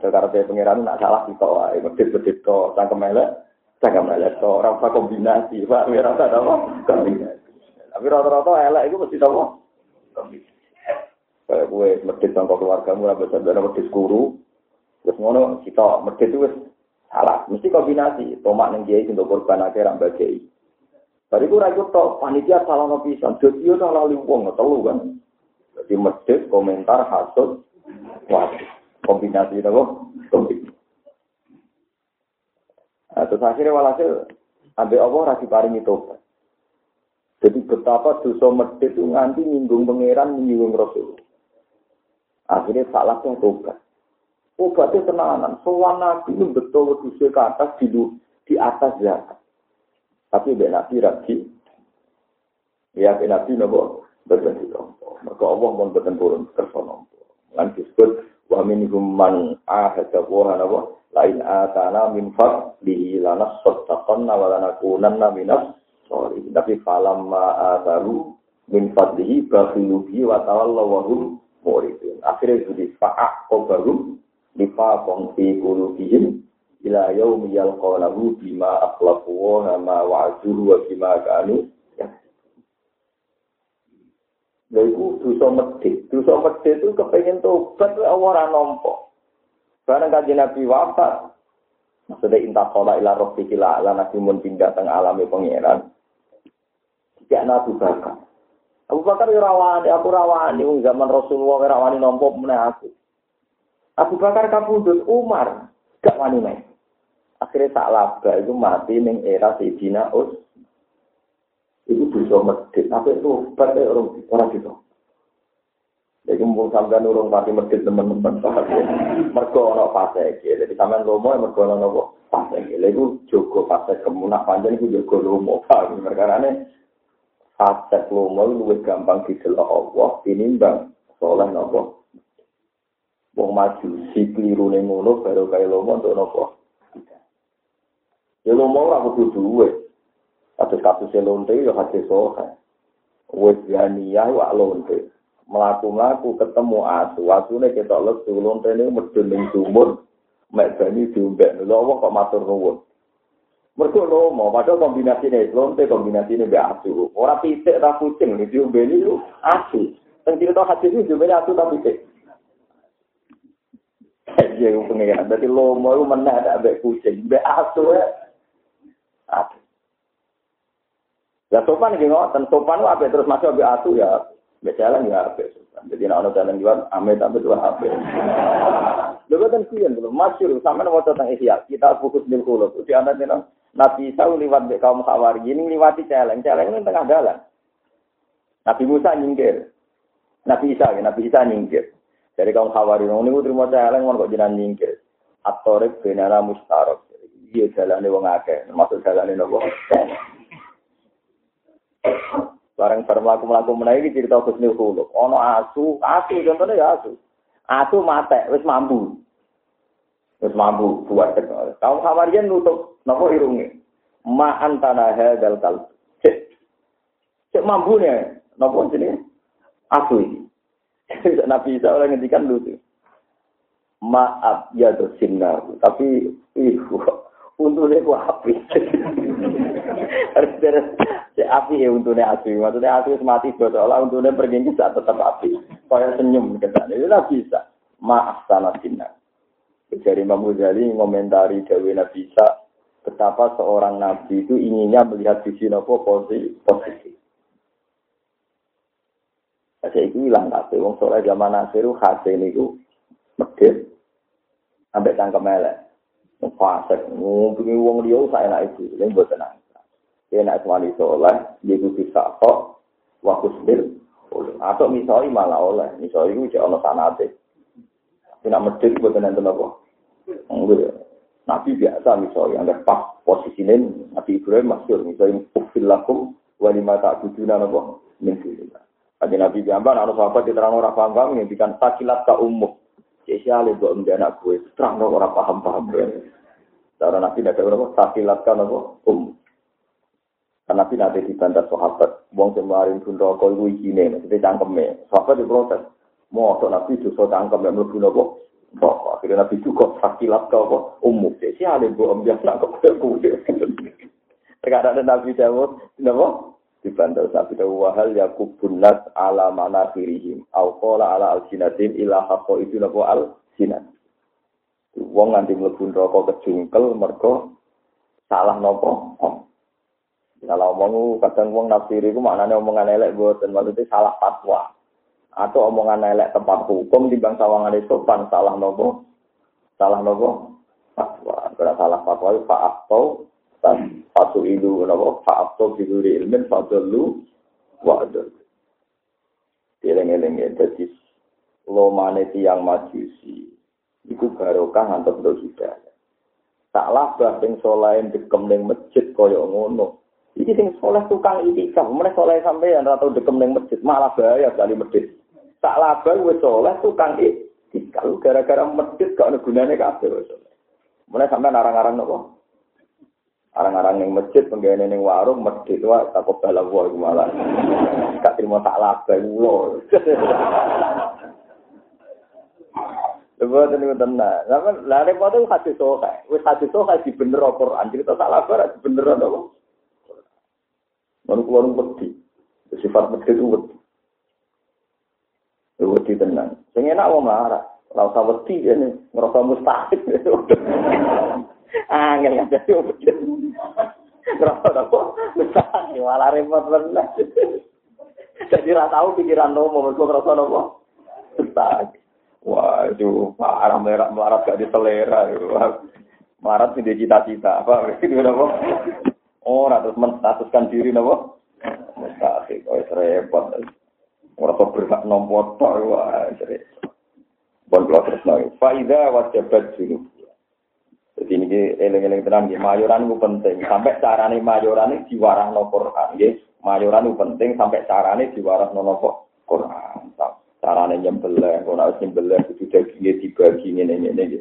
ada karena pengiran nak salah kita, medit-medit kok cangkem elek. Cangkem elek to, ora usah kombinasi, Pak. Ora usah apa? Kombinasi. Tapi rata-rata elek itu mesti apa? Kombinasi. Kayak gue medit sama keluargamu, ora bisa bener medit guru. Terus ngono kita medit itu salah. Mesti kombinasi. Tomak ning kiai untuk korban akhir ambak kiai. Tadi gue ragu tok panitia salah no pisan. Jadi yo salah liwong telu kan. Jadi medit komentar hasut wah kombinasi itu kombinasi. Nah, terus akhirnya walhasil ambil Allah rasi paringi tobat. Jadi betapa dosa medit itu nganti nyinggung pangeran, nyinggung Rasul. Akhirnya salahnya tobat. Obatnya tenanan. Soal Nabi itu betul dosa ke atas di, di atas zakat. Tapi dia Nabi lagi. Ya, dia Nabi nopo nompo. Maka Allah mau berganti turun kersa nompo. Lan disebut wa minhum man ahada wa nopo lain atana min fadlihi lana sottaqanna wa lanakunanna minas sorry tapi falamma ataru min fadlihi bakhilu bihi wa tawallaw wa hum muridun. Akhirnya jadi fa'ak qabarum nifaqon fi qulubihim ila yaumi yalqawnahu bima akhlaqu wa ma wa'aduhu wa bima kanu Lha iku dosa medhit. Dosa itu kepengen tobat ora nampa. Barang kaji Nabi wafat, maksudnya intah sholat ila roh kila ala Nabi mun pindah teng alami pangeran. Tidak Nabi Bakar. Abu Bakar ya rawani, aku rawani, zaman Rasulullah ya rawani nompo mana aku. Abu Bakar kabudut Umar, gak wani. Akhirnya tak laba itu mati ning era Sayyidina Us. Bisa medit, tapi itu pada orang orang gitu. Jadi mumpung sampean urung pati medit teman-teman Mergo ana fase iki. Jadi sampean lomo mergo ana nopo fase iki. Lha iku jogo fase kemunak panjang iku jogo lomo. Perkarane fase lomo luwih gampang didelok Allah tinimbang soleh nopo. Wong maju si kliru ning ngono baru kaya lomo untuk nopo. Ya lomo ora kudu duwe. Kasus-kasus lonte ya hadis sohe. Wes ya wa lonte. melaku-melaku ketemu asu, asune kita lesu, lontene medun ning sumur, mek bani diombek. Lha kok matur nuwun. Mergo lomo, padahal kombinasi ini, lonte kombinasi ini asu. Orang pitik tak kucing, ini diombe ini asu. Dan cerita hati ini diombe asu tak pitik. Iya, itu pengen. Jadi lomo itu mana ada kucing, ambek asu ya. Asu. Ya sopan gitu, dan sopan apa terus masuk ambek asu ya. Mbak jalan ya apa Jadi nak orang jalan jual, ame tapi jual apa? Lalu kan kian belum masyur, sama nama tentang ihya. Kita fokus di kulo. Di anak ini Nabi Isa lewat di kaum Khawari ini lewati celeng. Celeng ini tengah jalan. Nabi Musa nyingkir. Nabi Isa, ya, Nabi Isa nyingkir. Dari kaum Khawari ini terima celeng, mau kok jalan nyingkir. At-Tariq benana mustarok. Iya jalane wong akeh, termasuk jalane nopo. Bareng bareng mlaku mlaku menawi iki cerita Husnul Khuluq. Ono asu, asu contohnya ya asu. Asu mate, wis mampu. Wis mampu buat teknologi. Kaum Hawarian nutup nopo irunge. Ma antana hadzal kal. Cek. Cek mampu nih, nopo jenenge? Asu iki. Nabi Isa oleh ngendikan lucu. Maaf ya dosinna, tapi ih untune ku api. Harus si api ya untune api. Maksudnya api mati bodoh untune pergi bisa tetap api. Kaya senyum kita. Itu lah bisa. Maaf sana sinna. Dari Imam Ghazali ngomentari Dewi Nabi Isa betapa seorang nabi itu inginnya melihat sisi nopo posisi positif. Saya itu hilang tapi wong sore zaman Nasiru khasnya ini itu medit sampai tangkem elek. Fasek, ngumpulin uang dia saya enak itu, ini buat tenang. Enak semua soleh, dia bisa kok, waktu sendiri. Atau misalnya malah oleh, misalnya itu jangan sanate. Tidak medit buat tenang tenang Nabi biasa misalnya, ada pas posisinya Nabi Ibrahim masyur, misalnya ufil lakum walima tak bujuna nopo min Kaji Nabi Jamban, anak sahabat diterang orang paham-paham, yang bikin sakilat ke Jadi alih buat anak gue, terang orang paham-paham. Cara Nabi ada berapa, sakilat ke umum. Karena Nabi nanti dibantah sahabat, wong kemarin pun rokok itu izine, maksudnya cangkemnya. Sahabat diprotes, mau Nabi justru cangkem yang melebu nopo. Akhirnya Nabi juga sakilat ke umum. Alih buat ambil anak gue. Terkadang Nabi Dawud, nopo? Dibantah Nabi Dawu wahal yakubun nas ala mana firihim au ala alsinatin ila haqqo itu napa? Al sinat wong nganti mlebu neraka kejungkel mergo salah napa? Om. Kalau omong kadang wong nafsiri itu maknanya omongan elek buatan maksudnya salah fatwa. Atau omongan elek tempat hukum di bangsa sawangan itu pan salah nopo salah nopo fatwa. Kalau salah fatwa itu pak atau Fatu ilu napa fa'abtu bi dzuri ilmin fadallu wa adal. Eleng-eleng ya dadi lomane tiyang majusi iku barokah ngantos do hidayah. Salah bah sing saleh dekem ning masjid kaya ngono. Iki sing saleh tukang itikaf, meneh saleh sampeyan ora tau dekem ning masjid, malah bahaya kali masjid. Tak labar wis saleh tukang itikaf gara-gara masjid gak ana gunane kabeh wis. Sampai narang-narang nopo? Arang-arang yang masjid, penggawean yang warung, masjid wah takut bala gua malah. Gak terima tak laba ulo. Coba tadi tenang. Zaman lari pada hati soha, wis hati soha di bener Quran. Jadi tak laba, di bener apa? Lalu keluar wedi. Sifat wedi itu wedi. Wedi tenang. Sing enak wong marah. Ora usah wedi ini, ngerasa mustahil. Angel nggak jadi wujud. Kenapa apa? Misalnya malah repot benar. Jadi rasa tahu pikiran nomo, mereka ngerasa nomo. Besar. Wah itu parah merah melarat gak diselera. Melarat sih cita-cita apa? Itu nopo. Oh, terus menstatuskan diri nopo. Mustahil, oh repot. Merasa berhak nomor wah repot. Bon terus nangis. Faida wajabat junub. Jadi ini eleng-eleng tenang, ya. mayoran itu penting. Sampai carane mayoran itu diwarah no Quran. Ya. Mayoran itu penting sampai carane diwarah no Quran. Carane nyembelih, kalau harus nyembelih itu dagingnya dibagi ini ini ini.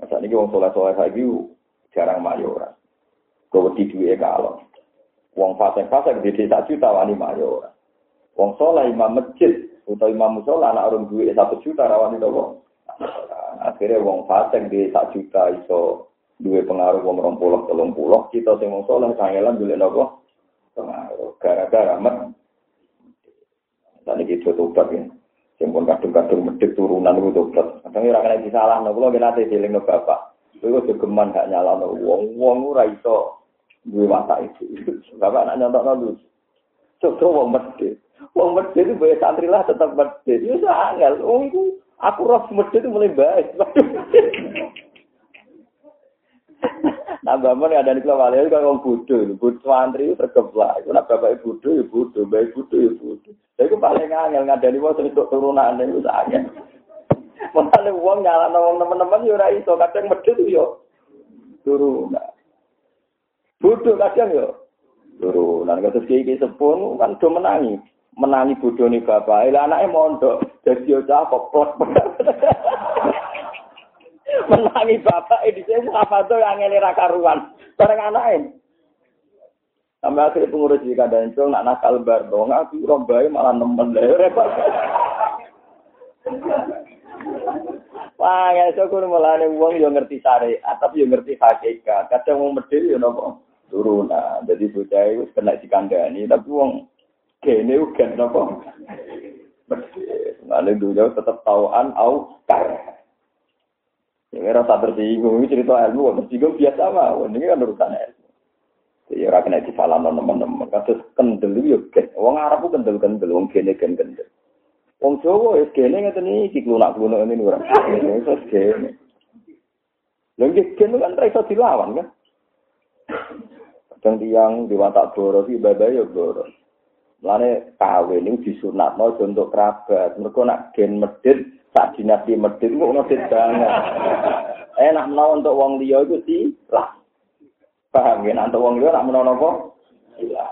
Masa ini orang soleh-soleh lagi jarang mayoran. Kau di dua kalau. Wong fasek-fasek di desa juta wani mayoran. Wong soleh imam masjid atau imam musola anak orang duit satu juta rawani doang. Akhirnya wong fasek di sak juta iso duwe pengaruh wong rong puluh telung puluh. Kita sing wong soleh kangelan dulu nopo? Pengaruh. Gara-gara met tadi kita tobat ya. Sing pun kadung-kadung medit turunan itu tobat. Kadang ora kena disalah nopo? Lo nate dieling bapak? Kowe kok geman gak nyala wong wong ora iso duwe mata itu. Bapak nak nyontok lu coba wong medit. Wong medit itu santri lah tetap medit. Itu angel wong itu Aku roh semedi itu mulai baik. nah, bapak ada di keluar itu kalau bodoh, bodoh santri itu tergeblak. Itu nak bapak bodoh, ya bodoh, baik bodoh, ya bodoh. Jadi itu paling angel nggak ada di bawah untuk turunan itu angel. Mulane wong nyalano wong teman-teman yo ora iso, kadang medhit yo turunan. Bodoh kadang yo turunan. Kados kiai sepun kan do menangi. Menangi nih bapak, lah anaknya mondok, jadi yo cakep, menangi bapak ini saya apa tuh yang ngelera karuan. Bareng anaknya Sampai akhirnya pengurus di kadang itu nak nakal bar dong, aku rombai malah nemen deh. Wah, ya so kudu mulane wong yo ngerti syariat, tapi yo ngerti hakikat. Kadang wong medhit yo napa turunan. Jadi bocah iku kena dikandani, tapi wong kene uga napa. Lalu dulu tetap tauan au kar. Ya rasa tersinggung, ini cerita ilmu, tersinggung biasa mah, ini kan urusan ilmu. Ya ora kena disalahno teman-teman. Kados kendel yo gen. Wong Arab kendel-kendel, wong kene kendel. Wong Jawa wis kene ngeten iki klunak-klunak ini ora. Wis kene. Lha iki kene kan ra iso dilawan kan. Kadang tiang di watak boro iki ibadah yo boro. Lane kawin niku disunatno untuk kerabat. Mergo nak gen medit sak dinasti medit kok medit banget. Enak menawa untuk wong liya iku lah. Paham ya, nanti wong liya nak menono apa? Iya.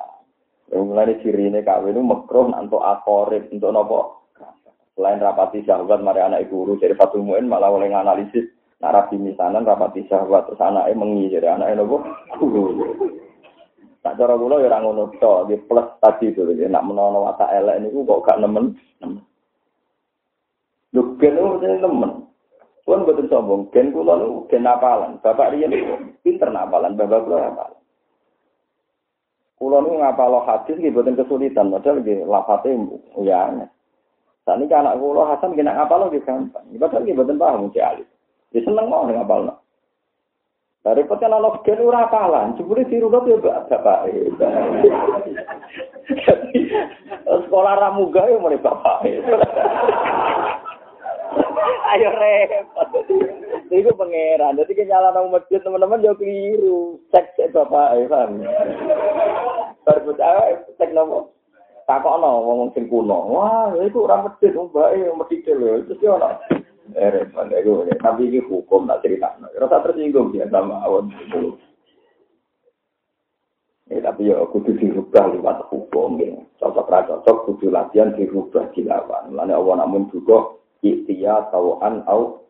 Yang mulai ciri ini kawin itu makruh nanti akorib untuk nopo. Selain rapati syahwat, mari anak guru dari satu muin malah oleh analisis narasi misanan rapati syahwat terus anaknya mengi jadi anaknya nopo guru. Tak cara kula ya ora ngono to, di plus tadi itu ya nak menono watak elek niku kok gak nemen. Lho gen nemen. Pun betul sombong, gen kula nu gen napalan. Bapak riyen pinter napalan, bapak kula napalan. Kula nu ngapalo hadis nggih boten kesulitan, padahal nggih lafate ya. Sani anak kula Hasan nggih nak ngapalo nggih gampang. Padahal nggih boten paham mesti alit. Ya seneng mau ngapalno. Dari peten ana gen ora apalan, jebule dirunut ya bapak. Sekolah ramuga ya mulai bapak. Ayo repot. Iku pangeran. Dadi ki nyala nang masjid teman-teman yo keliru. Cek cek bapak ae paham. Baru bocah cek nopo. Takokno wong sing kuno. Wah, iku ora masjid wong bae medhit lho. Terus yo ono. Eh repot iku. Tapi iki hukum tak critakno. Ora tak tersinggung ya sama awon. Ya, tapi ya kudu dirubah lewat hukum ya. Cocok cocok kudu latihan dirubah dilawan. Mulane Allah namun juga ikhtiya tawan au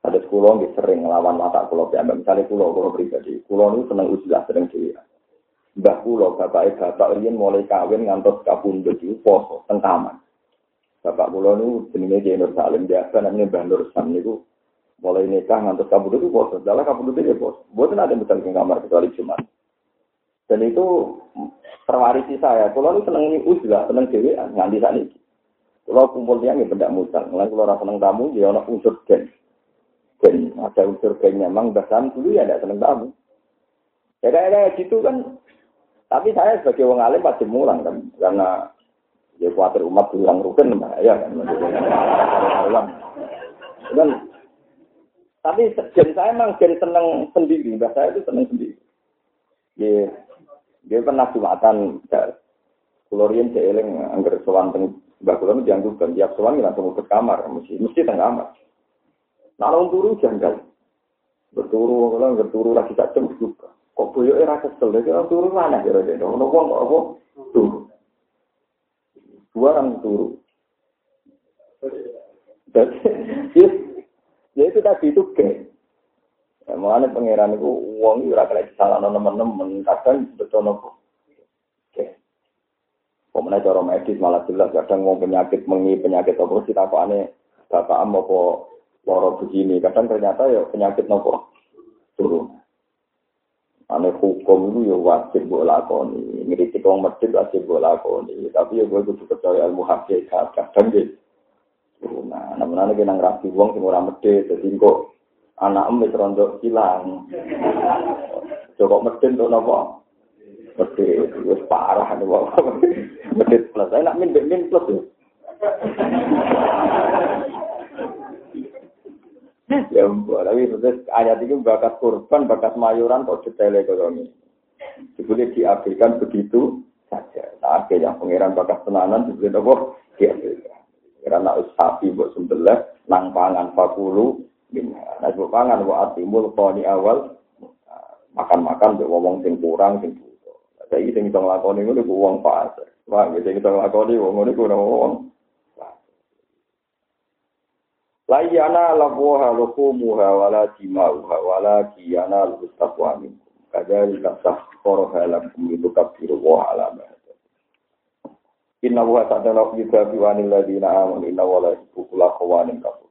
ada sekolah nggih sering ngelawan mata kulo piyambak misalnya kulo kulo pribadi kulo nu seneng ujilah sering dhewe Mbah kulo bapak riyen mulai kawin ngantos kapundhut iki poso teng taman bapak kulo nu jenenge Ki Nur Salim biasa namanya Mbah Nur Sam niku mulai nikah ngantos kapundhut itu poso dalah kapundhut itu poso mboten ada betul ke kamar kecuali Jumat dan itu terwarisi saya kulo nu seneng ujilah seneng dhewe nganti saat ini kalau kumpul tiang ya benda mutang. Mulai kalau rasa seneng tamu, ya ada unsur gen. Gen, ada unsur gennya. Memang bahkan dulu ya ada seneng tamu. Ya kayak kayak gitu kan. Tapi saya sebagai wong alim pasti mulang kan. Karena ya khawatir umat bilang rukun bahaya kan. kan. Tapi gen saya memang gen seneng sendiri. Mbak saya itu seneng sendiri. Ya, dia pernah jumatan. Kulorian saya eling anggar sowan Mbak Kula dianggap tiap sowan langsung ke kamar, mesti mesti tengah kamar. Nah, orang turu janggal. Berturu, kalau berturu lagi tak cem. Kok boyo era kesel, dia orang turu mana kira kira. Ono wong kok apa? Turu. Dua orang turu. Ya itu tadi itu ke. Ya, mana pangeran itu uang itu rakyat salah teman-teman kadang betul nopo. Pemenang cara medis malah jelas kadang mau penyakit mengi penyakit apa sih tak aneh bapak am apa loro begini kadang ternyata ya penyakit nopo turun. Aneh hukum itu ya wajib buat lakoni, ngiritik orang medit wajib buat lakoni, tapi ya gue kudu percaya ilmu hakikat kadang gitu. Nah, namun aneh kena ngerapi uang sing ora medit, jadi kok anak em wis rondo hilang. Coba medit untuk nopo? Medit, wis parah nih Medit plus, saya nak min min plus ya. ya ampun, tapi terus ayat ini bakat kurban, bakat mayuran kok detail ekonomi. Dibeli diabaikan begitu saja. Nah, yang pangeran bakat tenanan dibeli apa? Diabaikan. Karena us sapi mbok sembelih nang pangan fakulu. Nah, mbok pangan wa atimul qani awal makan-makan mbek wong sing kurang sing butuh. Saiki sing iso nglakoni ngono ku wong fase. Wah, sing iso nglakoni wong ngono ku wong La yana labuha lukumuha wala dimauha wala kiyana lustaqwa minkum. Kadhalika sakhkharaha lakum litukabbiru wa ala ma Inna wa ta'ala yuka biwanil ladina amanu inna wa la yukula khawanin kafur.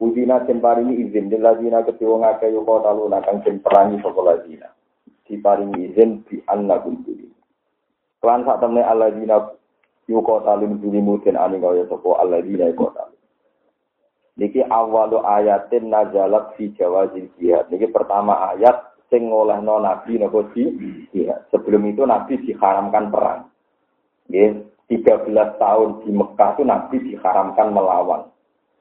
Udina den paringi izin lil ladina ketiwa ngake yo kota luna kang den perangi sapa ladina. Diparingi izin di annakum duli. Kelan sak temne aladina yo kota lun duli muten ani kaya sapa aladina kota. Niki awalu ayatin nazalat fi jawazil jihad. Niki pertama ayat sing ngolehno nabi napa di jihad. Sebelum itu nabi diharamkan perang. Nggih, 13 tahun di Mekah itu nabi diharamkan melawan.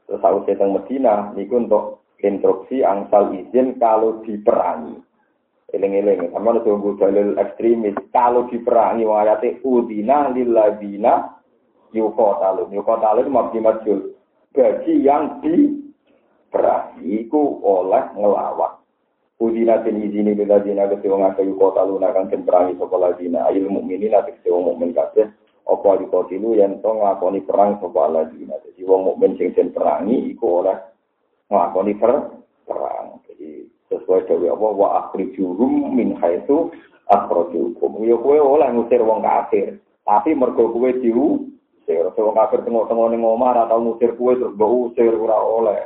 Terus aku datang Medina, niku untuk instruksi angsal izin kalau diperangi. Eling-eling, sama ada tunggu dalil ekstremis. Kalau diperangi, wayate udina lilladina yukotalun. Yukotalun mabdi majul bagi yang diperangi itu oleh ngelawan. Udina tin izini bila dina kesiwa ngakayu kota luna kan den perangi sopa ladina ayil mukminin ati kesiwa mukmin kabeh apa di kotilu yang to nglakoni perang sopa ladina. Jadi wong mukmin sing den perangi iku oleh nglakoni per perang. Jadi sesuai dewe apa wa akhrijuhum min haitsu akhrajukum. Ya kowe oleh ngusir wong kafir, tapi mergo diu usir. Wong kafir tengok-tengok ning omah ora tau ngusir kuwe terus mbok usir ora oleh.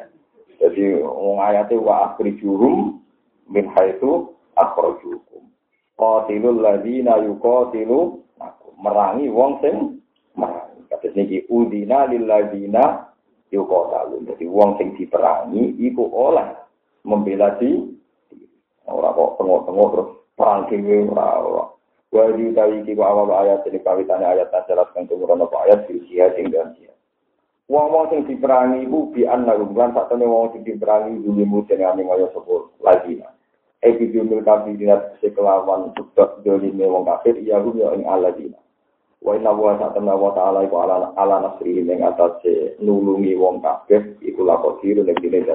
Jadi wong ayate wa akhrijuhum min haitsu akhrajukum. Qatilul ladzina yuqatilu merangi wong sing merangi. Kados niki udina lil ladzina yuqatalu. Jadi wong sing diperangi iku oleh membela di ora kok tengok-tengok terus perang dhewe ora Wa di utawi iki ku awal ayat ini kawitane ayat nasarat kang tumurun apa ayat di sia sing dan sia. Wong-wong sing diperangi iku bi anna lan sak temene wong sing diperangi dulu muten ane kaya sapa lagi. Epidemiol kafir dinat sekelawan sebab dolime wong kafir ya hum ya ing aladina. Wa inna wa ta'ala wa ta'ala iku ala ala nasri ing atas nulungi wong kafir iku lakodir nek dene